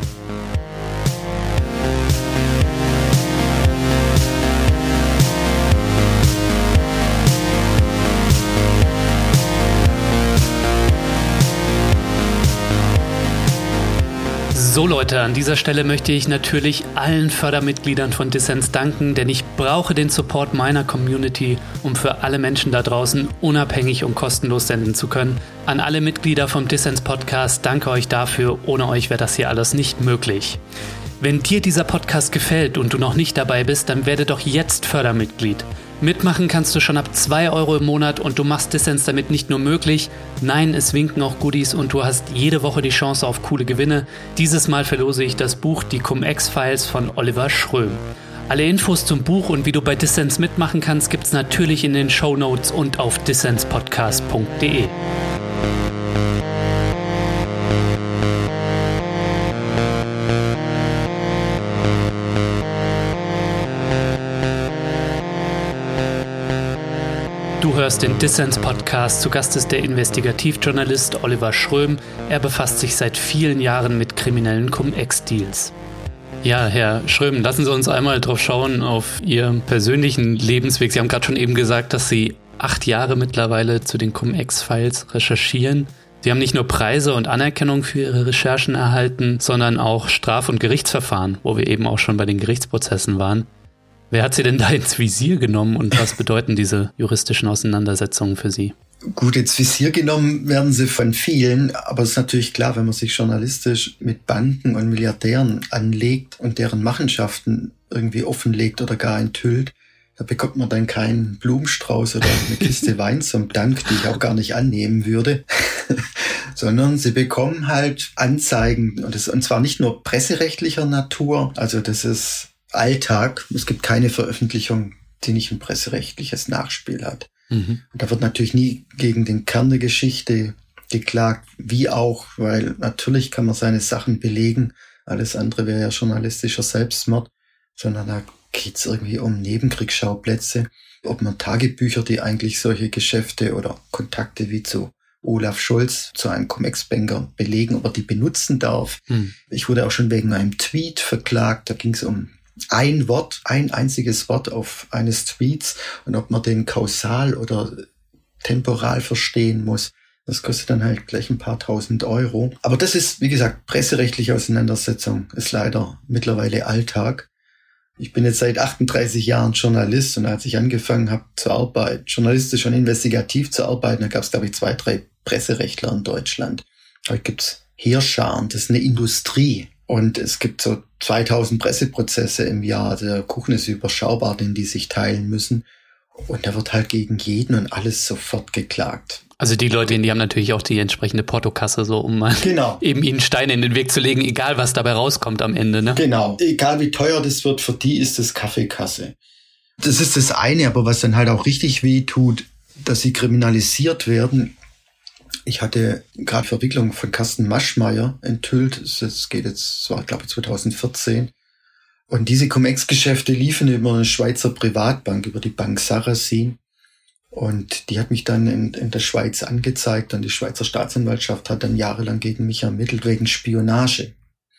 So Leute, an dieser Stelle möchte ich natürlich allen Fördermitgliedern von Dissens danken, denn ich brauche den Support meiner Community, um für alle Menschen da draußen unabhängig und kostenlos senden zu können. An alle Mitglieder vom Dissens Podcast, danke euch dafür. Ohne euch wäre das hier alles nicht möglich. Wenn dir dieser Podcast gefällt und du noch nicht dabei bist, dann werde doch jetzt Fördermitglied. Mitmachen kannst du schon ab 2 Euro im Monat und du machst Dissens damit nicht nur möglich, nein, es winken auch Goodies und du hast jede Woche die Chance auf coole Gewinne. Dieses Mal verlose ich das Buch Die Cum-Ex-Files von Oliver Schröm. Alle Infos zum Buch und wie du bei Dissens mitmachen kannst, gibt's natürlich in den Show Notes und auf dissenspodcast.de. hörst den Dissens Podcast. Zu Gast ist der Investigativjournalist Oliver Schröm. Er befasst sich seit vielen Jahren mit kriminellen Cum-Ex-Deals. Ja, Herr Schröm, lassen Sie uns einmal drauf schauen auf Ihren persönlichen Lebensweg. Sie haben gerade schon eben gesagt, dass Sie acht Jahre mittlerweile zu den Cum-Ex-Files recherchieren. Sie haben nicht nur Preise und Anerkennung für Ihre Recherchen erhalten, sondern auch Straf- und Gerichtsverfahren, wo wir eben auch schon bei den Gerichtsprozessen waren. Wer hat sie denn da ins Visier genommen und was bedeuten diese juristischen Auseinandersetzungen für Sie? Gut, ins Visier genommen werden sie von vielen, aber es ist natürlich klar, wenn man sich journalistisch mit Banken und Milliardären anlegt und deren Machenschaften irgendwie offenlegt oder gar enthüllt, Da bekommt man dann keinen Blumenstrauß oder eine Kiste (laughs) Wein zum Dank, die ich auch gar nicht annehmen würde, (laughs) sondern sie bekommen halt Anzeigen und, das, und zwar nicht nur presserechtlicher Natur, also das ist Alltag. Es gibt keine Veröffentlichung, die nicht ein presserechtliches Nachspiel hat. Mhm. Und da wird natürlich nie gegen den Kern der Geschichte geklagt, wie auch, weil natürlich kann man seine Sachen belegen. Alles andere wäre ja journalistischer Selbstmord, sondern da geht's irgendwie um Nebenkriegsschauplätze, ob man Tagebücher, die eigentlich solche Geschäfte oder Kontakte wie zu Olaf Scholz zu einem Cum-Ex-Banker belegen, ob er die benutzen darf. Hm. Ich wurde auch schon wegen einem Tweet verklagt. Da ging es um ein Wort, ein einziges Wort auf eines Tweets und ob man den kausal oder temporal verstehen muss. Das kostet dann halt gleich ein paar tausend Euro. Aber das ist, wie gesagt, presserechtliche Auseinandersetzung ist leider mittlerweile Alltag. Ich bin jetzt seit 38 Jahren Journalist und als ich angefangen habe zu arbeiten, journalistisch und investigativ zu arbeiten, da gab es, glaube ich, zwei, drei Presserechtler in Deutschland. Heute gibt's Heerscharen, das ist eine Industrie. Und es gibt so 2000 Presseprozesse im Jahr. Der Kuchen ist überschaubar, den die sich teilen müssen. Und da wird halt gegen jeden und alles sofort geklagt. Also die Leute, die haben natürlich auch die entsprechende Portokasse, so um mal genau. (laughs) eben ihnen Steine in den Weg zu legen, egal was dabei rauskommt am Ende. Ne? Genau. Egal wie teuer das wird, für die ist das Kaffeekasse. Das ist das eine, aber was dann halt auch richtig weh tut, dass sie kriminalisiert werden. Ich hatte gerade Verwicklung von Carsten Maschmeyer enthüllt. Das geht jetzt, das war glaube ich 2014. Und diese Cum-Ex-Geschäfte liefen über eine Schweizer Privatbank, über die Bank Sarasin. Und die hat mich dann in, in der Schweiz angezeigt und die Schweizer Staatsanwaltschaft hat dann jahrelang gegen mich ermittelt wegen Spionage.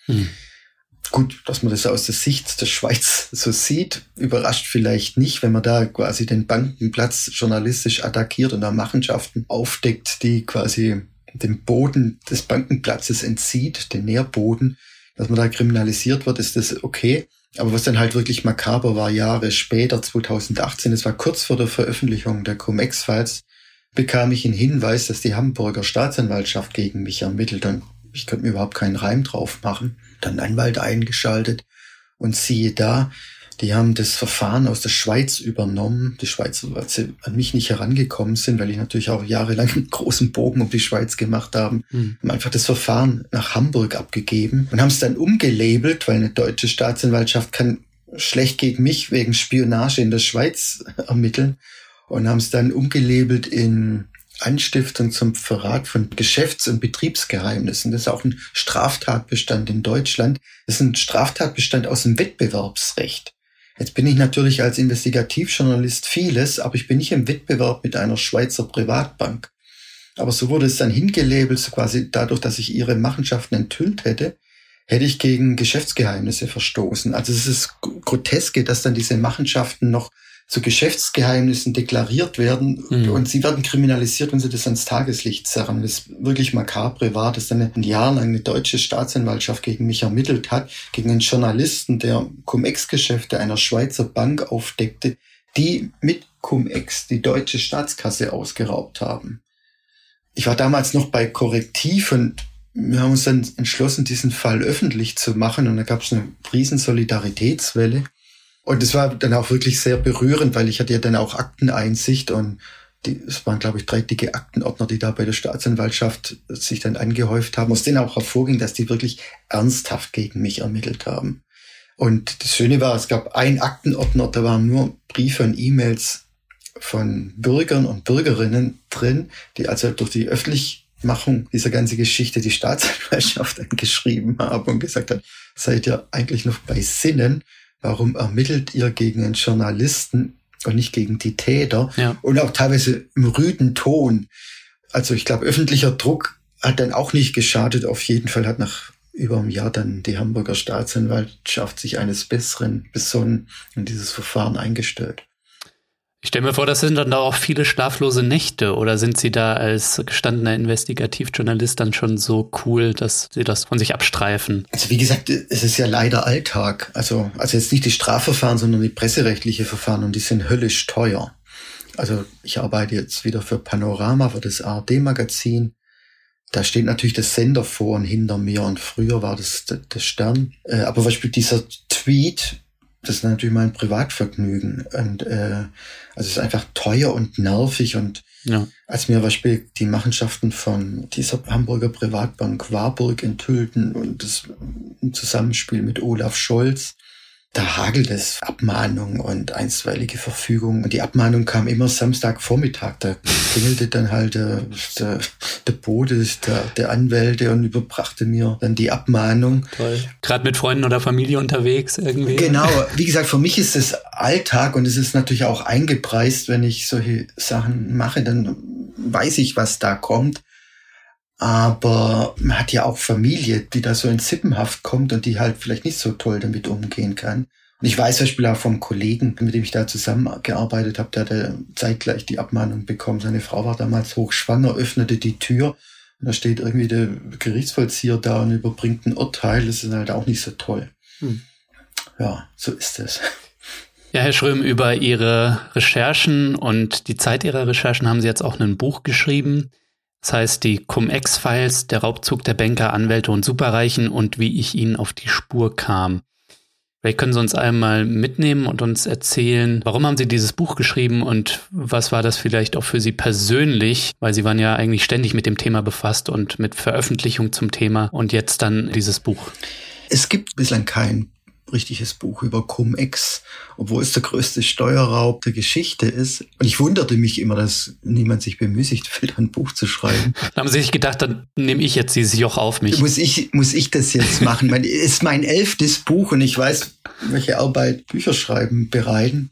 Hm. Gut, dass man das aus der Sicht der Schweiz so sieht, überrascht vielleicht nicht, wenn man da quasi den Bankenplatz journalistisch attackiert und da Machenschaften aufdeckt, die quasi den Boden des Bankenplatzes entzieht, den Nährboden, dass man da kriminalisiert wird, ist das okay. Aber was dann halt wirklich makaber war, Jahre später, 2018, es war kurz vor der Veröffentlichung der Cum-Ex-Files, bekam ich einen Hinweis, dass die Hamburger Staatsanwaltschaft gegen mich ermittelt und ich könnte mir überhaupt keinen Reim drauf machen. Dann Anwalt eingeschaltet und siehe da, die haben das Verfahren aus der Schweiz übernommen. Die Schweizer, weil sie an mich nicht herangekommen sind, weil ich natürlich auch jahrelang (laughs) einen großen Bogen um die Schweiz gemacht haben, mhm. haben einfach das Verfahren nach Hamburg abgegeben und haben es dann umgelabelt, weil eine deutsche Staatsanwaltschaft kann schlecht gegen mich wegen Spionage in der Schweiz (laughs) ermitteln und haben es dann umgelabelt in Anstiftung zum Verrat von Geschäfts- und Betriebsgeheimnissen. Das ist auch ein Straftatbestand in Deutschland. Das ist ein Straftatbestand aus dem Wettbewerbsrecht. Jetzt bin ich natürlich als Investigativjournalist vieles, aber ich bin nicht im Wettbewerb mit einer Schweizer Privatbank. Aber so wurde es dann hingelabelt, so quasi dadurch, dass ich ihre Machenschaften enthüllt hätte, hätte ich gegen Geschäftsgeheimnisse verstoßen. Also es ist groteske, dass dann diese Machenschaften noch zu Geschäftsgeheimnissen deklariert werden mhm. und sie werden kriminalisiert, wenn sie das ans Tageslicht zerren. Das wirklich makabre war, dass dann ein Jahr lang eine deutsche Staatsanwaltschaft gegen mich ermittelt hat, gegen einen Journalisten, der Cum-Ex-Geschäfte einer Schweizer Bank aufdeckte, die mit Cum-Ex die deutsche Staatskasse ausgeraubt haben. Ich war damals noch bei Korrektiv und wir haben uns dann entschlossen, diesen Fall öffentlich zu machen und da gab es eine riesen Solidaritätswelle. Und es war dann auch wirklich sehr berührend, weil ich hatte ja dann auch Akteneinsicht und die, es waren, glaube ich, drei dicke Aktenordner, die da bei der Staatsanwaltschaft sich dann angehäuft haben, aus denen auch hervorging, dass die wirklich ernsthaft gegen mich ermittelt haben. Und das Schöne war, es gab einen Aktenordner, da waren nur Briefe und E-Mails von Bürgern und Bürgerinnen drin, die also durch die Öffentlichmachung dieser ganzen Geschichte die Staatsanwaltschaft (laughs) angeschrieben haben und gesagt hat, seid ihr eigentlich noch bei Sinnen? Warum ermittelt ihr gegen einen Journalisten und nicht gegen die Täter? Ja. Und auch teilweise im rüden Ton. Also ich glaube, öffentlicher Druck hat dann auch nicht geschadet. Auf jeden Fall hat nach über einem Jahr dann die Hamburger Staatsanwaltschaft sich eines Besseren besonnen und dieses Verfahren eingestellt. Ich stelle mir vor, das sind dann da auch viele schlaflose Nächte oder sind Sie da als gestandener Investigativjournalist dann schon so cool, dass Sie das von sich abstreifen? Also wie gesagt, es ist ja leider Alltag. Also, also jetzt nicht die Strafverfahren, sondern die presserechtliche Verfahren und die sind höllisch teuer. Also ich arbeite jetzt wieder für Panorama, für das ARD-Magazin. Da steht natürlich das Sender vor und hinter mir und früher war das der Stern. Äh, aber zum Beispiel dieser Tweet Das ist natürlich mein Privatvergnügen. Und äh, also es ist einfach teuer und nervig. Und ja. als mir Beispiel die Machenschaften von dieser Hamburger Privatbank Warburg enthüllten und das Zusammenspiel mit Olaf Scholz, da hagelt es Abmahnung und einstweilige Verfügung. Und die Abmahnung kam immer Samstagvormittag. Da klingelte dann halt der, der, der Bote der, der Anwälte und überbrachte mir dann die Abmahnung. Toll. Gerade mit Freunden oder Familie unterwegs irgendwie. Genau. Wie gesagt, für mich ist es Alltag und es ist natürlich auch eingepreist, wenn ich solche Sachen mache, dann weiß ich, was da kommt. Aber man hat ja auch Familie, die da so in Sippenhaft kommt und die halt vielleicht nicht so toll damit umgehen kann. Und ich weiß zum Beispiel auch vom Kollegen, mit dem ich da zusammengearbeitet habe, der hat zeitgleich die Abmahnung bekommen. Seine Frau war damals hochschwanger, öffnete die Tür und da steht irgendwie der Gerichtsvollzieher da und überbringt ein Urteil. Das ist halt auch nicht so toll. Hm. Ja, so ist es. Ja, Herr Schröm, über Ihre Recherchen und die Zeit Ihrer Recherchen haben Sie jetzt auch ein Buch geschrieben. Das heißt, die Cum-Ex-Files, der Raubzug der Banker, Anwälte und Superreichen und wie ich ihnen auf die Spur kam. Vielleicht können Sie uns einmal mitnehmen und uns erzählen, warum haben Sie dieses Buch geschrieben und was war das vielleicht auch für Sie persönlich, weil Sie waren ja eigentlich ständig mit dem Thema befasst und mit Veröffentlichung zum Thema und jetzt dann dieses Buch. Es gibt bislang kein richtiges Buch über Cum-Ex, obwohl es der größte Steuerraub der Geschichte ist. Und ich wunderte mich immer, dass niemand sich bemüßigt (laughs) fühlt, ein Buch zu schreiben. Da haben Sie sich gedacht, dann nehme ich jetzt dieses Joch auf mich. Muss ich, muss ich das jetzt machen? Es ist mein elftes Buch und ich weiß, welche Arbeit Bücher schreiben bereiten.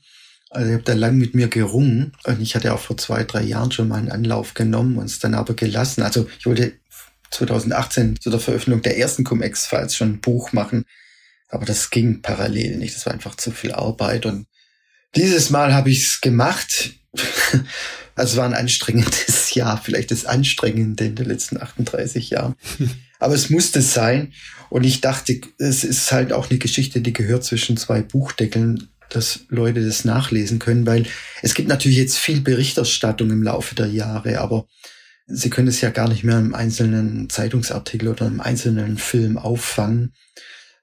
Also ich habe da lang mit mir gerungen und ich hatte auch vor zwei, drei Jahren schon mal einen Anlauf genommen und es dann aber gelassen. Also ich wollte 2018 zu der Veröffentlichung der ersten Cum-Ex-Files schon ein Buch machen. Aber das ging parallel nicht. Das war einfach zu viel Arbeit. Und dieses Mal habe ich es gemacht. (laughs) Also es war ein anstrengendes (laughs) Jahr, vielleicht das anstrengende in den letzten 38 Jahren. (laughs) Aber es musste sein. Und ich dachte, es ist halt auch eine Geschichte, die gehört zwischen zwei Buchdeckeln, dass Leute das nachlesen können, weil es gibt natürlich jetzt viel Berichterstattung im Laufe der Jahre, aber Sie können es ja gar nicht mehr im einzelnen Zeitungsartikel oder im einzelnen Film auffangen.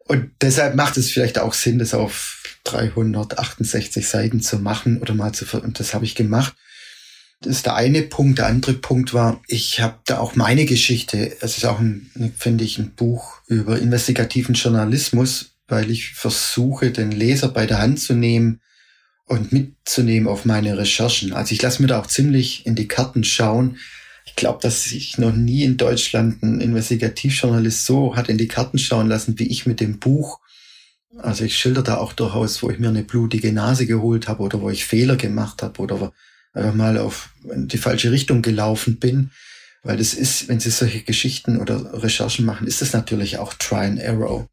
Und deshalb macht es vielleicht auch Sinn, das auf 368 Seiten zu machen oder mal zu, und das habe ich gemacht. Das ist der eine Punkt. Der andere Punkt war, ich habe da auch meine Geschichte. Es ist auch, ein, finde ich, ein Buch über investigativen Journalismus, weil ich versuche, den Leser bei der Hand zu nehmen und mitzunehmen auf meine Recherchen. Also ich lasse mir da auch ziemlich in die Karten schauen, ich glaube, dass sich noch nie in Deutschland ein Investigativjournalist so hat in die Karten schauen lassen, wie ich mit dem Buch. Also ich schilder da auch durchaus, wo ich mir eine blutige Nase geholt habe oder wo ich Fehler gemacht habe oder einfach mal auf die falsche Richtung gelaufen bin. Weil das ist, wenn Sie solche Geschichten oder Recherchen machen, ist das natürlich auch Try and Arrow.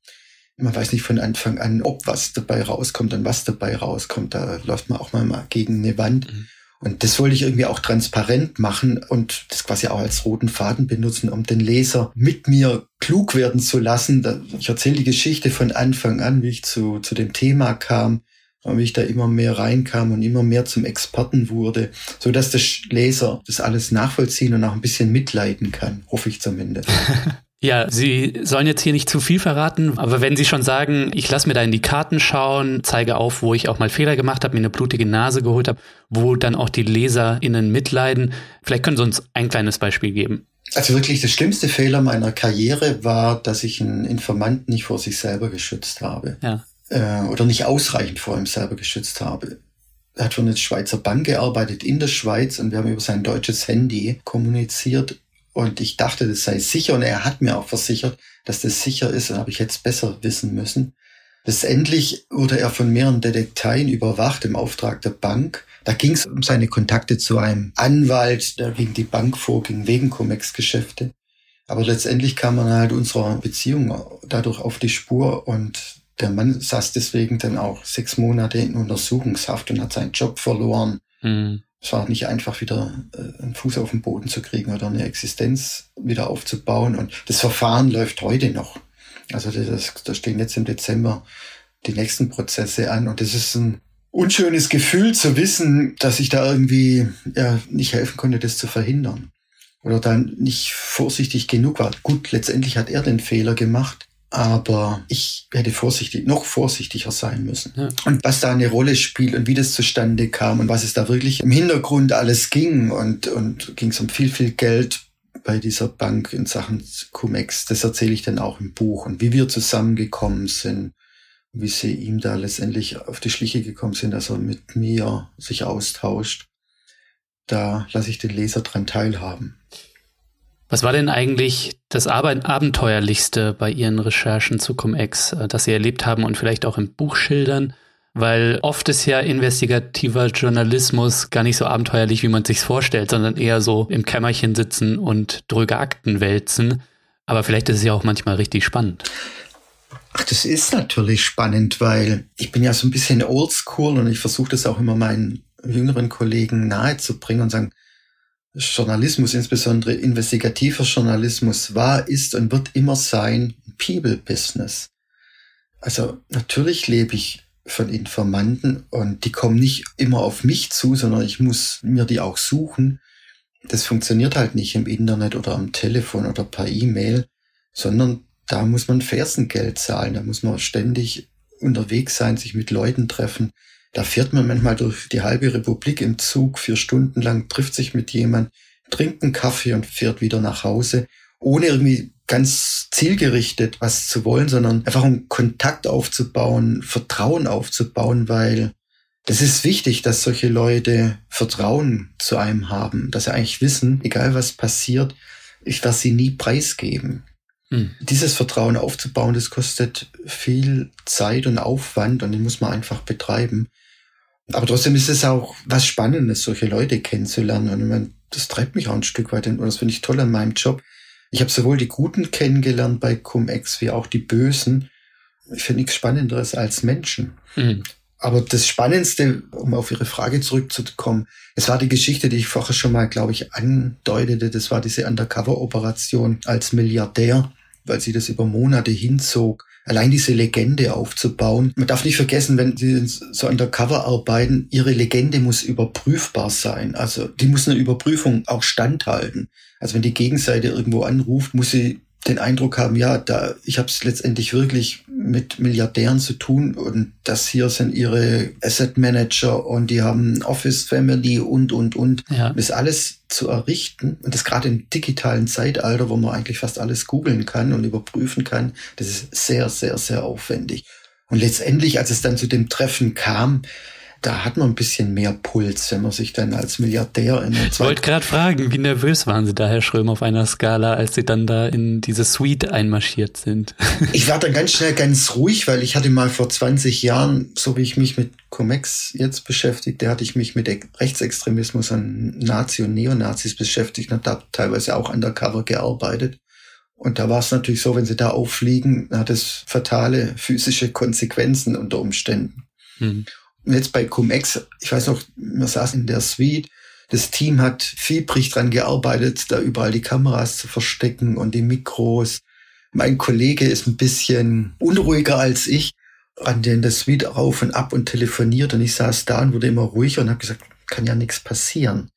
Man weiß nicht von Anfang an, ob was dabei rauskommt und was dabei rauskommt. Da läuft man auch mal gegen eine Wand. Mhm. Und das wollte ich irgendwie auch transparent machen und das quasi auch als roten Faden benutzen, um den Leser mit mir klug werden zu lassen. Ich erzähle die Geschichte von Anfang an, wie ich zu, zu dem Thema kam und wie ich da immer mehr reinkam und immer mehr zum Experten wurde, so dass der Leser das alles nachvollziehen und auch ein bisschen mitleiden kann, hoffe ich zumindest. (laughs) Ja, Sie sollen jetzt hier nicht zu viel verraten, aber wenn Sie schon sagen, ich lasse mir da in die Karten schauen, zeige auf, wo ich auch mal Fehler gemacht habe, mir eine blutige Nase geholt habe, wo dann auch die LeserInnen mitleiden, vielleicht können Sie uns ein kleines Beispiel geben. Also wirklich der schlimmste Fehler meiner Karriere war, dass ich einen Informanten nicht vor sich selber geschützt habe. Ja. Äh, oder nicht ausreichend vor ihm selber geschützt habe. Er hat für eine Schweizer Bank gearbeitet in der Schweiz und wir haben über sein deutsches Handy kommuniziert und ich dachte, das sei sicher. Und er hat mir auch versichert, dass das sicher ist. Und habe ich jetzt besser wissen müssen. Letztendlich wurde er von mehreren Detekteien überwacht im Auftrag der Bank. Da ging es um seine Kontakte zu einem Anwalt, der gegen die Bank vorging, wegen Comex-Geschäfte. Aber letztendlich kam man halt unserer Beziehung dadurch auf die Spur und der Mann saß deswegen dann auch sechs Monate in Untersuchungshaft und hat seinen Job verloren. Mhm. Es war nicht einfach, wieder äh, einen Fuß auf den Boden zu kriegen oder eine Existenz wieder aufzubauen. Und das Verfahren läuft heute noch. Also das, da stehen jetzt im Dezember die nächsten Prozesse an. Und das ist ein unschönes Gefühl zu wissen, dass ich da irgendwie ja, nicht helfen konnte, das zu verhindern. Oder dann nicht vorsichtig genug war. Gut, letztendlich hat er den Fehler gemacht. Aber ich hätte vorsichtig, noch vorsichtiger sein müssen. Ja. Und was da eine Rolle spielt und wie das zustande kam und was es da wirklich im Hintergrund alles ging und, und ging es um viel, viel Geld bei dieser Bank in Sachen Cumex, das erzähle ich dann auch im Buch und wie wir zusammengekommen sind, wie sie ihm da letztendlich auf die Schliche gekommen sind, dass er mit mir sich austauscht. Da lasse ich den Leser dran teilhaben. Was war denn eigentlich das Abenteuerlichste bei Ihren Recherchen zu Cum-Ex, äh, das Sie erlebt haben und vielleicht auch im Buch schildern? Weil oft ist ja investigativer Journalismus gar nicht so abenteuerlich, wie man sich vorstellt, sondern eher so im Kämmerchen sitzen und dröge Akten wälzen. Aber vielleicht ist es ja auch manchmal richtig spannend. Ach, das ist natürlich spannend, weil ich bin ja so ein bisschen oldschool und ich versuche das auch immer meinen jüngeren Kollegen nahezubringen und sagen, Journalismus, insbesondere investigativer Journalismus, war, ist und wird immer sein People-Business. Also natürlich lebe ich von Informanten und die kommen nicht immer auf mich zu, sondern ich muss mir die auch suchen. Das funktioniert halt nicht im Internet oder am Telefon oder per E-Mail, sondern da muss man Fersengeld zahlen, da muss man ständig unterwegs sein, sich mit Leuten treffen, da fährt man manchmal durch die halbe Republik im Zug vier Stunden lang, trifft sich mit jemand, trinkt einen Kaffee und fährt wieder nach Hause, ohne irgendwie ganz zielgerichtet was zu wollen, sondern einfach um Kontakt aufzubauen, Vertrauen aufzubauen, weil das ist wichtig, dass solche Leute Vertrauen zu einem haben, dass sie eigentlich wissen, egal was passiert, ich werde sie nie preisgeben. Hm. Dieses Vertrauen aufzubauen, das kostet viel Zeit und Aufwand und den muss man einfach betreiben. Aber trotzdem ist es auch was Spannendes, solche Leute kennenzulernen. Und ich meine, das treibt mich auch ein Stück weit. Und das finde ich toll an meinem Job. Ich habe sowohl die Guten kennengelernt bei Cum-Ex wie auch die Bösen. Ich finde nichts Spannenderes als Menschen. Mhm. Aber das Spannendste, um auf Ihre Frage zurückzukommen, es war die Geschichte, die ich vorher schon mal, glaube ich, andeutete. Das war diese Undercover-Operation als Milliardär, weil sie das über Monate hinzog allein diese Legende aufzubauen. Man darf nicht vergessen, wenn Sie so undercover arbeiten, Ihre Legende muss überprüfbar sein. Also die muss einer Überprüfung auch standhalten. Also wenn die Gegenseite irgendwo anruft, muss sie den Eindruck haben, ja, da ich habe es letztendlich wirklich mit Milliardären zu tun und das hier sind ihre Asset Manager und die haben Office Family und und und. Ja. Das alles zu errichten und das gerade im digitalen Zeitalter, wo man eigentlich fast alles googeln kann und überprüfen kann, das ist sehr, sehr, sehr aufwendig. Und letztendlich, als es dann zu dem Treffen kam, da hat man ein bisschen mehr Puls, wenn man sich dann als Milliardär in Ich wollte gerade fragen, wie nervös waren Sie da, Herr Schröm, auf einer Skala, als Sie dann da in diese Suite einmarschiert sind? (laughs) ich war dann ganz schnell ganz ruhig, weil ich hatte mal vor 20 Jahren, so wie ich mich mit Comex jetzt beschäftigte, hatte ich mich mit Rechtsextremismus an Nazi und Neonazis beschäftigt und habe teilweise auch undercover gearbeitet. Und da war es natürlich so, wenn sie da auffliegen, hat es fatale physische Konsequenzen unter Umständen. Hm. Jetzt bei Cum-Ex, ich weiß noch, wir saßen in der Suite, das Team hat fiebrig dran gearbeitet, da überall die Kameras zu verstecken und die Mikros. Mein Kollege ist ein bisschen unruhiger als ich, rannte in der Suite auf und ab und telefoniert und ich saß da und wurde immer ruhiger und habe gesagt, kann ja nichts passieren.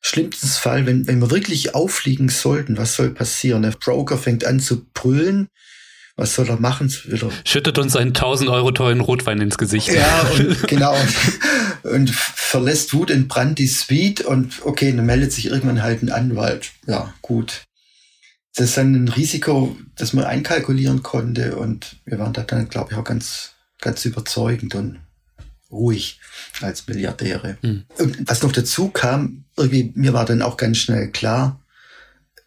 Schlimmstes Fall, wenn, wenn wir wirklich auffliegen sollten, was soll passieren? Der Broker fängt an zu brüllen was soll er machen? Will er Schüttet uns einen 1000 Euro teuren Rotwein ins Gesicht. Ja, und, genau. Und verlässt Wut in Brand die Suite und okay, dann meldet sich irgendwann halt ein Anwalt. Ja, gut. Das ist dann ein Risiko, das man einkalkulieren konnte und wir waren da dann, glaube ich, auch ganz, ganz überzeugend und ruhig als Milliardäre. Hm. Und was noch dazu kam, irgendwie, mir war dann auch ganz schnell klar,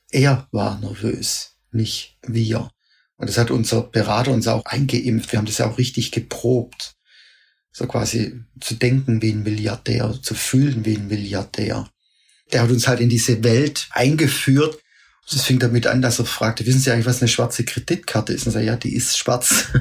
er war nervös, nicht wir. Und das hat unser Berater uns auch eingeimpft. Wir haben das ja auch richtig geprobt. So quasi zu denken wie ein Milliardär, zu fühlen wie ein Milliardär. Der hat uns halt in diese Welt eingeführt. Das fing damit an, dass er fragte, wissen Sie eigentlich, was eine schwarze Kreditkarte ist? Und er ja, die ist schwarz. (laughs)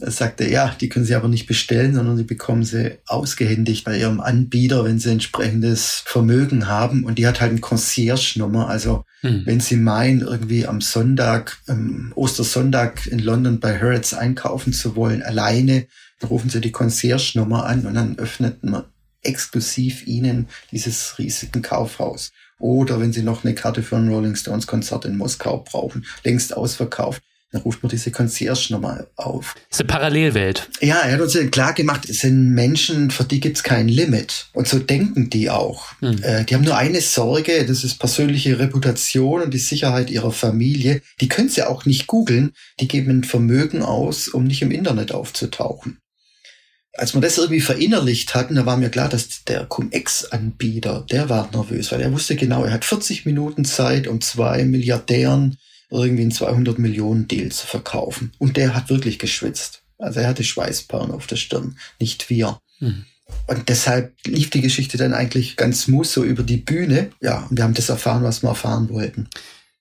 Er sagte, ja, die können Sie aber nicht bestellen, sondern Sie bekommen sie ausgehändigt bei Ihrem Anbieter, wenn Sie entsprechendes Vermögen haben. Und die hat halt eine Concierge-Nummer. Also hm. wenn Sie meinen, irgendwie am Sonntag, ähm, Ostersonntag in London bei Harrods einkaufen zu wollen, alleine, dann rufen Sie die Concierge-Nummer an und dann öffnet man exklusiv Ihnen dieses riesigen Kaufhaus. Oder wenn Sie noch eine Karte für ein Rolling Stones Konzert in Moskau brauchen, längst ausverkauft Dann ruft man diese Concierge nochmal auf. Das ist eine Parallelwelt. Ja, er hat uns klar gemacht, es sind Menschen, für die gibt's kein Limit. Und so denken die auch. Hm. Äh, die haben nur eine Sorge, das ist persönliche Reputation und die Sicherheit ihrer Familie. Die können sie auch nicht googeln. Die geben ein Vermögen aus, um nicht im Internet aufzutauchen als wir das irgendwie verinnerlicht hatten, da war mir klar, dass der Cum-Ex-Anbieter, der war nervös, weil er wusste genau, er hat 40 Minuten Zeit, um zwei Milliardären irgendwie einen 200 Millionen Deal zu verkaufen. Und der hat wirklich geschwitzt. Also er hatte Schweißperlen auf der Stirn, nicht wir. Mhm. Und deshalb lief die Geschichte dann eigentlich ganz smooth so über die Bühne. Ja, und wir haben das erfahren, was wir erfahren wollten.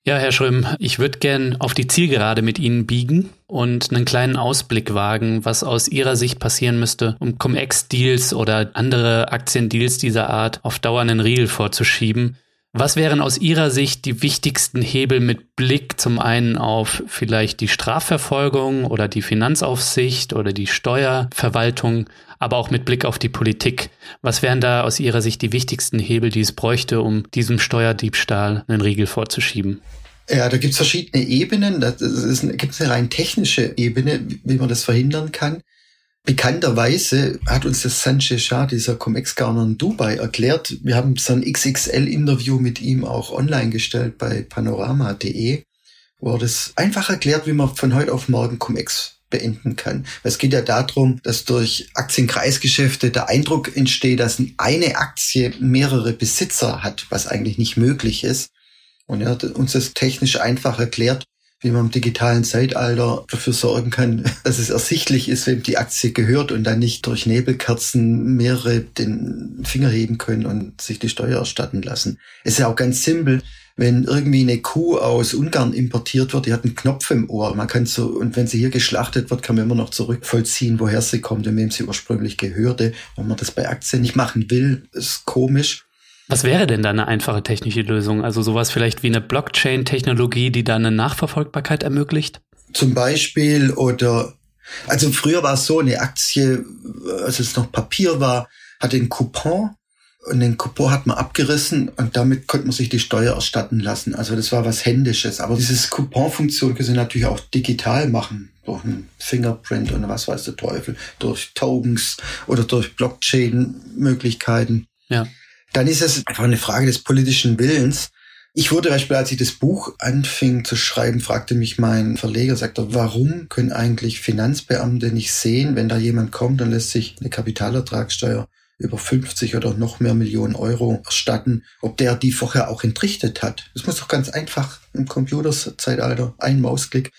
Ja, Herr Schröm, ich würde gern auf die Zielgerade mit Ihnen biegen und einen kleinen Ausblick wagen, was aus Ihrer Sicht passieren müsste, um Cum-Ex-Deals oder andere Aktiendeals dieser Art auf Dauer einen Riegel vorzuschieben. Was wären aus Ihrer Sicht die wichtigsten Hebel mit Blick zum einen auf vielleicht die Strafverfolgung oder die Finanzaufsicht oder die Steuerverwaltung, aber auch mit Blick auf die Politik? Was wären da aus Ihrer Sicht die wichtigsten Hebel, die es bräuchte, um diesem Steuerdiebstahl einen Riegel vorzuschieben? Ja, da gibt es verschiedene Ebenen. Da gibt es eine rein technische Ebene, wie man das verhindern kann. Bekannterweise hat uns das Sanjay Shah, dieser Comex-Garner in Dubai, erklärt. Wir haben so ein XXL-Interview mit ihm auch online gestellt bei panorama.de, wo er das einfach erklärt, wie man von heute auf morgen Comex beenden kann. Es geht ja darum, dass durch Aktienkreisgeschäfte der Eindruck entsteht, dass eine Aktie mehrere Besitzer hat, was eigentlich nicht möglich ist. Und er hat uns das technisch einfach erklärt, wie man im digitalen Zeitalter dafür sorgen kann, (laughs) dass es ersichtlich ist, wem die Aktie gehört und dann nicht durch Nebelkerzen mehrere den Finger heben können und sich die Steuer erstatten lassen. Es ist ja auch ganz simpel, wenn irgendwie eine Kuh aus Ungarn importiert wird, die hat einen Knopf im Ohr. Man kann so, und wenn sie hier geschlachtet wird, kann man immer noch zurückvollziehen, woher sie kommt und wem sie ursprünglich gehörte. Wenn man das bei Aktien nicht machen will, ist komisch. Was wäre denn da eine einfache technische Lösung? Also sowas vielleicht wie eine Blockchain-Technologie, die dann eine Nachverfolgbarkeit ermöglicht? Zum Beispiel oder, also früher war es so, eine Aktie, als es noch Papier war, hatte einen Coupon und den Coupon hat man abgerissen und damit konnte man sich die Steuer erstatten lassen. Also das war was Händisches. Aber dieses Coupon-Funktion können Sie natürlich auch digital machen. Durch einen Fingerprint und was weiß der Teufel. Durch Tokens oder durch Blockchain-Möglichkeiten. Ja dann ist es einfach eine Frage des politischen Willens. Ich wurde beispielsweise, als ich das Buch anfing zu schreiben, fragte mich mein Verleger, sagte, warum können eigentlich Finanzbeamte nicht sehen, wenn da jemand kommt und lässt sich eine Kapitalertragssteuer über 50 oder noch mehr Millionen Euro erstatten, ob der die vorher auch entrichtet hat. Das muss doch ganz einfach im Computerzeitalter, ein Mausklick.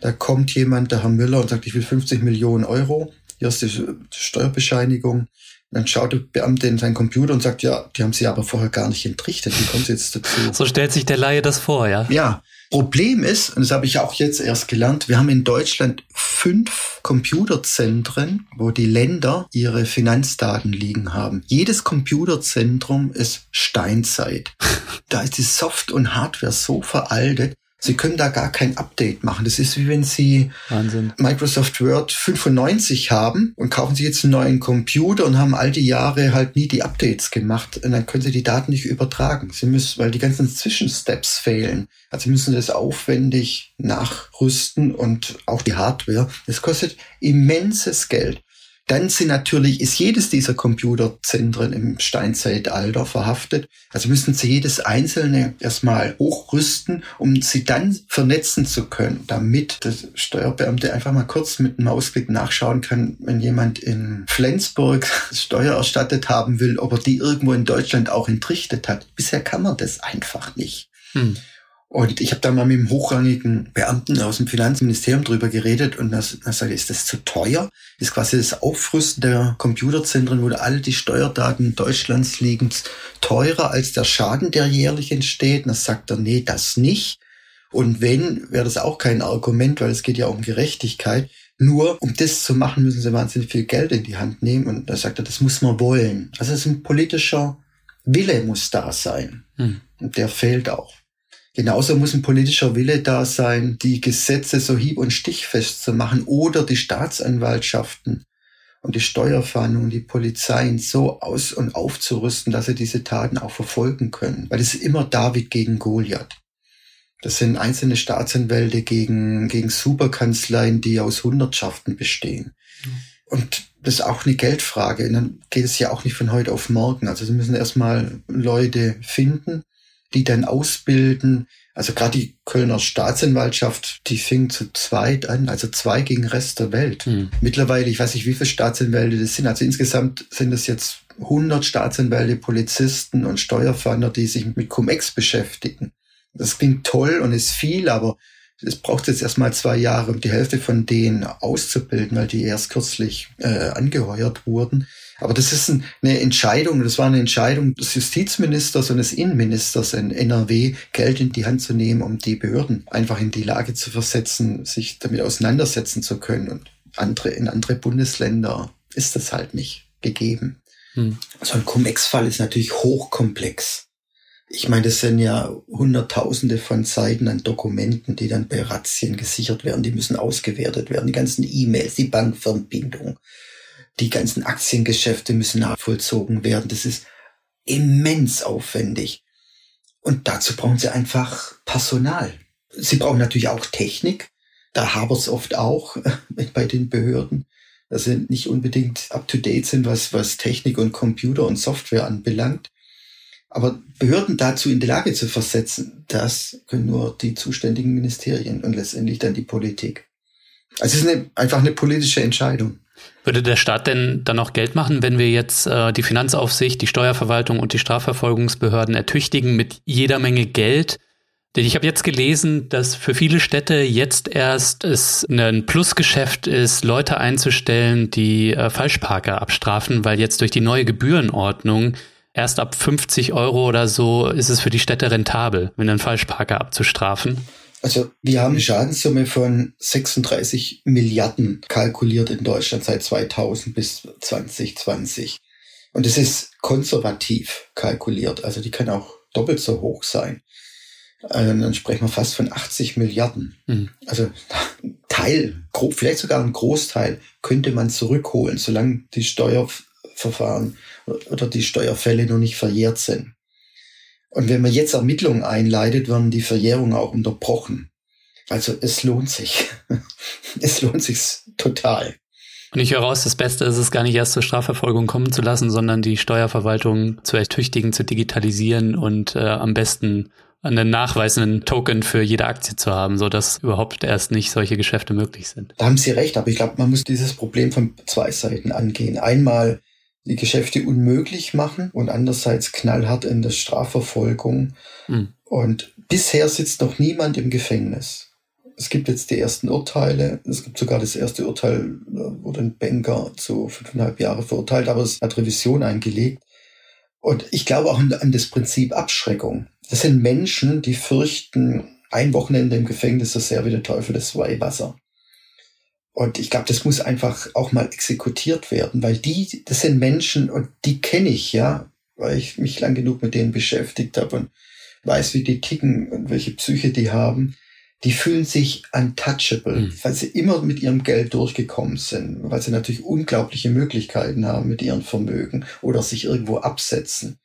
Da kommt jemand, der Herr Müller, und sagt, ich will 50 Millionen Euro. Hier ist die Steuerbescheinigung. Dann schaut der Beamte in seinen Computer und sagt, ja, die haben sie aber vorher gar nicht entrichtet. Wie kommt sie jetzt dazu? So stellt sich der Laie das vor, ja? Ja. Problem ist, und das habe ich auch jetzt erst gelernt, wir haben in Deutschland fünf Computerzentren, wo die Länder ihre Finanzdaten liegen haben. Jedes Computerzentrum ist Steinzeit. (laughs) Da ist die Soft- und Hardware so veraltet, Sie können da gar kein Update machen. Das ist wie wenn Sie Wahnsinn. Microsoft Word 95 haben und kaufen Sie jetzt einen neuen Computer und haben all die Jahre halt nie die Updates gemacht. Und dann können Sie die Daten nicht übertragen. Sie müssen, weil die ganzen Zwischensteps fehlen. Also Sie müssen das aufwendig nachrüsten und auch die Hardware. Das kostet immenses Geld. Dann sind natürlich, ist jedes dieser Computerzentren im Steinzeitalter verhaftet. Also müssen sie jedes einzelne erstmal hochrüsten, um sie dann vernetzen zu können, damit der Steuerbeamte einfach mal kurz mit einem Mausklick nachschauen kann, wenn jemand in Flensburg (laughs) Steuer erstattet haben will, ob er die irgendwo in Deutschland auch entrichtet hat. Bisher kann man das einfach nicht. Hm. Und ich habe da mal mit einem hochrangigen Beamten aus dem Finanzministerium drüber geredet und das, das sagte, ist das zu teuer? Ist quasi das Aufrüsten der Computerzentren, wo alle die Steuerdaten Deutschlands liegen, teurer als der Schaden, der jährlich entsteht? Und das sagt er, nee, das nicht. Und wenn, wäre das auch kein Argument, weil es geht ja um Gerechtigkeit. Nur um das zu machen, müssen sie wahnsinnig viel Geld in die Hand nehmen. Und da sagt er, das muss man wollen. Also es ist ein politischer Wille muss da sein. Hm. Und der fehlt auch. Genauso muss ein politischer Wille da sein, die Gesetze so hieb- und stichfest zu machen oder die Staatsanwaltschaften und die Steuerfahndung, die Polizeien so aus- und aufzurüsten, dass sie diese Taten auch verfolgen können. Weil es ist immer David gegen Goliath. Das sind einzelne Staatsanwälte gegen, gegen Superkanzleien, die aus Hundertschaften bestehen. Mhm. Und das ist auch eine Geldfrage. Und dann geht es ja auch nicht von heute auf morgen. Also sie müssen erstmal Leute finden, die dann ausbilden. Also gerade die Kölner Staatsanwaltschaft, die fing zu zweit an, also zwei gegen Rest der Welt. Mhm. Mittlerweile, ich weiß nicht, wie viele Staatsanwälte das sind. Also insgesamt sind es jetzt 100 Staatsanwälte, Polizisten und Steuerfahnder, die sich mit Cum-Ex beschäftigen. Das klingt toll und ist viel, aber es braucht jetzt erstmal zwei Jahre, um die Hälfte von denen auszubilden, weil die erst kürzlich äh, angeheuert wurden. Aber das ist eine Entscheidung, das war eine Entscheidung des Justizministers und des Innenministers in NRW, Geld in die Hand zu nehmen, um die Behörden einfach in die Lage zu versetzen, sich damit auseinandersetzen zu können. Und andere, in andere Bundesländer ist das halt nicht gegeben. Hm. So ein Cum-Ex-Fall ist natürlich hochkomplex. Ich meine, das sind ja Hunderttausende von Seiten an Dokumenten, die dann bei Razzien gesichert werden. Die müssen ausgewertet werden. Die ganzen E-Mails, die Bankverbindung, die ganzen Aktiengeschäfte müssen nachvollzogen werden. Das ist immens aufwendig. Und dazu brauchen sie einfach Personal. Sie brauchen natürlich auch Technik. Da hapert es oft auch (laughs) bei den Behörden, dass sie nicht unbedingt up-to-date sind, was, was Technik und Computer und Software anbelangt. Aber Behörden dazu in die Lage zu versetzen, das können nur die zuständigen Ministerien und letztendlich dann die Politik. Also es ist eine, einfach eine politische Entscheidung. Würde der Staat denn dann auch Geld machen, wenn wir jetzt äh, die Finanzaufsicht, die Steuerverwaltung und die Strafverfolgungsbehörden ertüchtigen mit jeder Menge Geld? Denn ich habe jetzt gelesen, dass für viele Städte jetzt erst es ein Plusgeschäft ist, Leute einzustellen, die äh, Falschparker abstrafen, weil jetzt durch die neue Gebührenordnung erst ab 50 Euro oder so ist es für die Städte rentabel, wenn einen Falschparker abzustrafen. Also wir haben eine Schadenssumme von 36 Milliarden kalkuliert in Deutschland seit 2000 bis 2020. Und es ist konservativ kalkuliert. Also die kann auch doppelt so hoch sein. Also dann sprechen wir fast von 80 Milliarden. Mhm. Also Teil, vielleicht sogar ein Großteil könnte man zurückholen, solange die Steuerverfahren oder die Steuerfälle noch nicht verjährt sind. Und wenn man jetzt Ermittlungen einleitet, werden die Verjährungen auch unterbrochen. Also es lohnt sich. (laughs) es lohnt sich total. Und ich höre raus, das Beste ist es gar nicht erst zur Strafverfolgung kommen zu lassen, sondern die Steuerverwaltung zu ertüchtigen, zu digitalisieren und äh, am besten einen nachweisenden Token für jede Aktie zu haben, so dass überhaupt erst nicht solche Geschäfte möglich sind. Da haben Sie recht, aber ich glaube, man muss dieses Problem von zwei Seiten angehen. Einmal die Geschäfte unmöglich machen und andererseits knallhart in der Strafverfolgung. Mhm. Und bisher sitzt noch niemand im Gefängnis. Es gibt jetzt die ersten Urteile. Es gibt sogar das erste Urteil, wurde ein Banker zu fünfeinhalb Jahre verurteilt, aber es hat Revision eingelegt. Und ich glaube auch an das Prinzip Abschreckung. Das sind Menschen, die fürchten, ein Wochenende im Gefängnis so sehr wie der Teufel das Weihwasser. Und ich glaube, das muss einfach auch mal exekutiert werden, weil die, das sind Menschen und die kenne ich, ja, weil ich mich lang genug mit denen beschäftigt habe und weiß, wie die ticken und welche Psyche die haben. Die fühlen sich untouchable, mhm. weil sie immer mit ihrem Geld durchgekommen sind, weil sie natürlich unglaubliche Möglichkeiten haben mit ihren Vermögen oder sich irgendwo absetzen.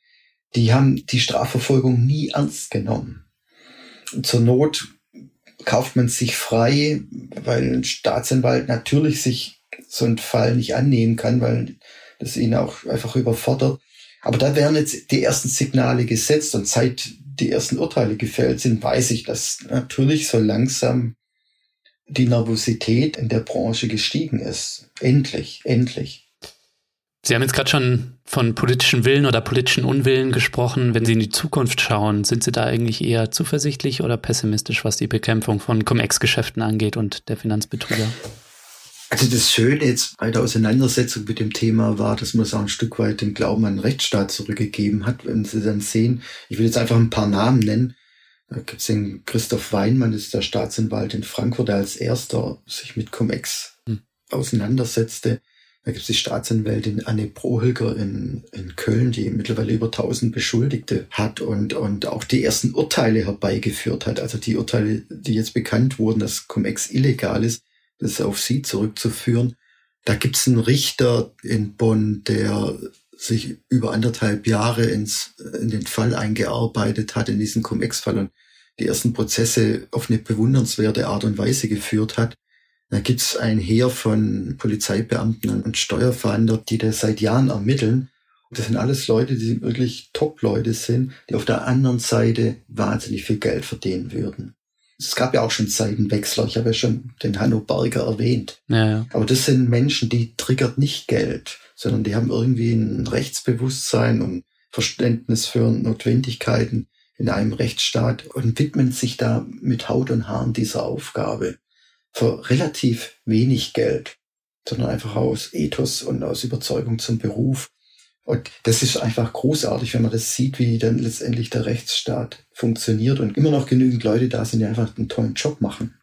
Die haben die Strafverfolgung nie ernst genommen. zur Not kauft man sich frei, weil ein Staatsanwalt natürlich sich so einen Fall nicht annehmen kann, weil das ihn auch einfach überfordert. Aber da werden jetzt die ersten Signale gesetzt und seit die ersten Urteile gefällt sind, weiß ich, dass natürlich so langsam die Nervosität in der Branche gestiegen ist. Endlich, endlich. Sie haben jetzt gerade schon von politischem Willen oder politischen Unwillen gesprochen. Wenn Sie in die Zukunft schauen, sind Sie da eigentlich eher zuversichtlich oder pessimistisch, was die Bekämpfung von Cum-Ex-Geschäften angeht und der Finanzbetrüger? Also das Schöne jetzt bei der Auseinandersetzung mit dem Thema war, dass man es auch ein Stück weit den Glauben an den Rechtsstaat zurückgegeben hat. Wenn Sie dann sehen, ich will jetzt einfach ein paar Namen nennen. Da gibt es den Christoph Weinmann, das ist der Staatsanwalt in Frankfurt, der als erster sich mit Cum-Ex hm. auseinandersetzte. Da gibt es die Staatsanwältin Anne Prohilger in, in Köln, die mittlerweile über 1000 Beschuldigte hat und, und auch die ersten Urteile herbeigeführt hat. Also die Urteile, die jetzt bekannt wurden, dass Cum-Ex illegal ist, das ist auf sie zurückzuführen. Da gibt es einen Richter in Bonn, der sich über anderthalb Jahre ins, in den Fall eingearbeitet hat, in diesen Cum-Ex-Fall und die ersten Prozesse auf eine bewundernswerte Art und Weise geführt hat. Da gibt's ein Heer von Polizeibeamten und Steuerfahnder, die das seit Jahren ermitteln. Das sind alles Leute, die wirklich Top-Leute sind, die auf der anderen Seite wahnsinnig viel Geld verdienen würden. Es gab ja auch schon Seitenwechsler. Ich habe ja schon den Hanno Berger erwähnt. Ja, ja. Aber das sind Menschen, die triggert nicht Geld, sondern die haben irgendwie ein Rechtsbewusstsein und Verständnis für Notwendigkeiten in einem Rechtsstaat und widmen sich da mit Haut und Haaren dieser Aufgabe für relativ wenig Geld, sondern einfach aus Ethos und aus Überzeugung zum Beruf. Und das ist einfach großartig, wenn man das sieht, wie dann letztendlich der Rechtsstaat funktioniert und immer noch genügend Leute da sind, die einfach einen tollen Job machen.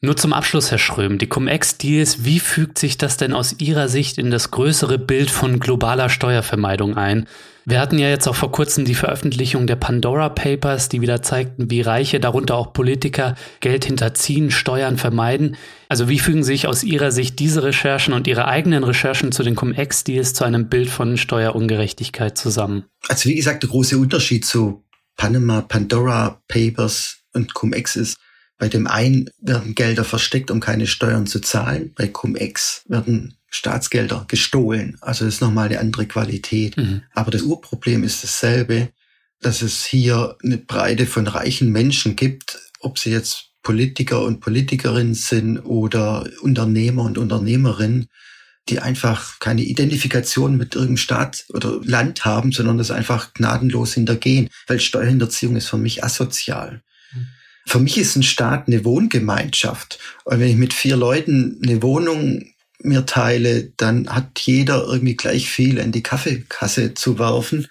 Nur zum Abschluss, Herr Schröm, die Cum-Ex-Deals, wie fügt sich das denn aus Ihrer Sicht in das größere Bild von globaler Steuervermeidung ein? Wir hatten ja jetzt auch vor kurzem die Veröffentlichung der Pandora Papers, die wieder zeigten, wie Reiche, darunter auch Politiker, Geld hinterziehen, Steuern vermeiden. Also wie fügen sich aus Ihrer Sicht diese Recherchen und Ihre eigenen Recherchen zu den Cum-Ex-Deals zu einem Bild von Steuerungerechtigkeit zusammen? Also wie gesagt, der große Unterschied zu Panama, Pandora Papers und Cum-Ex ist, bei dem einen werden Gelder versteckt, um keine Steuern zu zahlen. Bei Cum-Ex werden Staatsgelder gestohlen. Also das ist nochmal eine andere Qualität. Mhm. Aber das Urproblem ist dasselbe, dass es hier eine Breite von reichen Menschen gibt, ob sie jetzt Politiker und Politikerinnen sind oder Unternehmer und Unternehmerinnen, die einfach keine Identifikation mit irgendeinem Staat oder Land haben, sondern das einfach gnadenlos hintergehen. Weil Steuerhinterziehung ist für mich asozial. Mhm. Für mich ist ein Staat eine Wohngemeinschaft. Und wenn ich mit vier Leuten eine Wohnung mir teile, dann hat jeder irgendwie gleich viel in die Kaffeekasse zu werfen.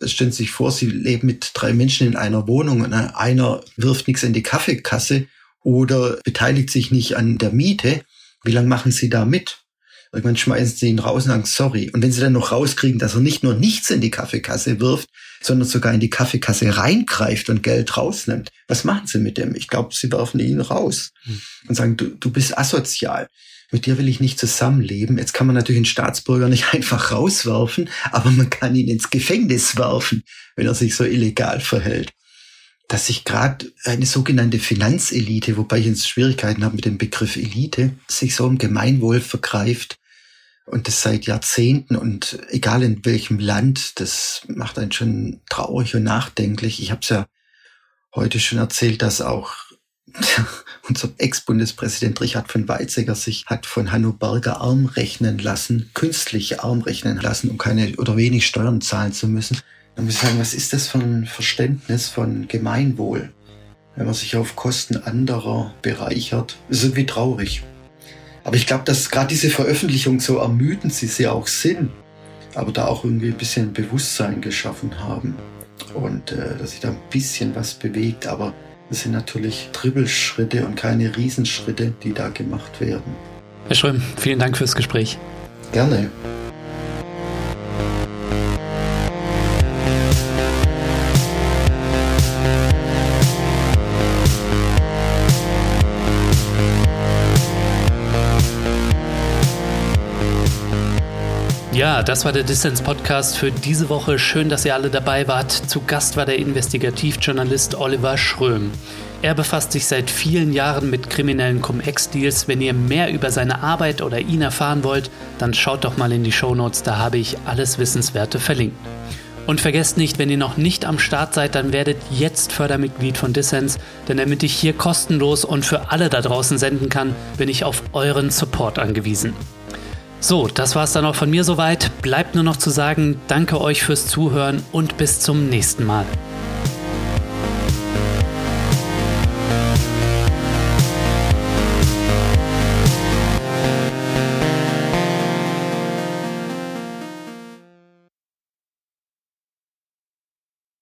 Es stellen sich vor, sie leben mit drei Menschen in einer Wohnung und einer wirft nichts in die Kaffeekasse oder beteiligt sich nicht an der Miete. Wie lange machen sie da mit? Irgendwann schmeißen sie ihn raus und sagen sorry. Und wenn sie dann noch rauskriegen, dass er nicht nur nichts in die Kaffeekasse wirft, sondern sogar in die Kaffeekasse reingreift und Geld rausnimmt, was machen sie mit dem? Ich glaube, sie werfen ihn raus hm. und sagen, du, du bist asozial mit dir will ich nicht zusammenleben. Jetzt kann man natürlich einen Staatsbürger nicht (laughs) einfach rauswerfen, aber man kann ihn ins Gefängnis werfen, wenn er sich so illegal verhält. Dass sich gerade eine sogenannte Finanzelite, wobei ich jetzt Schwierigkeiten habe mit dem Begriff Elite, sich so im Gemeinwohl vergreift und das seit Jahrzehnten und egal in welchem Land, das macht einen schon traurig und nachdenklich. Ich habe es ja heute schon erzählt, dass auch unser Ex-Bundespräsident Richard von Weizsäcker sich hat von Hanno Berger arm rechnen lassen, künstlich arm rechnen lassen, um keine oder wenig Steuern zahlen zu müssen. Dann muss ich sagen, was ist das für ein Verständnis von Gemeinwohl? Wenn man sich auf Kosten anderer bereichert, ist irgendwie traurig. Aber ich glaube, dass gerade diese Veröffentlichung, so ermüdend sie sie auch sind, aber da auch irgendwie ein bisschen Bewusstsein geschaffen haben. Und äh, dass sich da ein bisschen was bewegt, aber das sind natürlich Trippelschritte und keine Riesenschritte, die da gemacht werden. Herr Schröm, vielen Dank fürs Gespräch. Gerne. Ja, das war der Distance Podcast für diese Woche. Schön, dass ihr alle dabei wart. Zu Gast war der Investigativjournalist Oliver Schröm. Er befasst sich seit vielen Jahren mit kriminellen Cum-Ex-Deals. Wenn ihr mehr über seine Arbeit oder ihn erfahren wollt, dann schaut doch mal in die Show Notes, da habe ich alles Wissenswerte verlinkt. Und vergesst nicht, wenn ihr noch nicht am Start seid, dann werdet jetzt Fördermitglied von Dissens, denn damit ich hier kostenlos und für alle da draußen senden kann, bin ich auf euren Support angewiesen. So, das war's dann auch von mir soweit. Bleibt nur noch zu sagen, danke euch fürs Zuhören und bis zum nächsten Mal.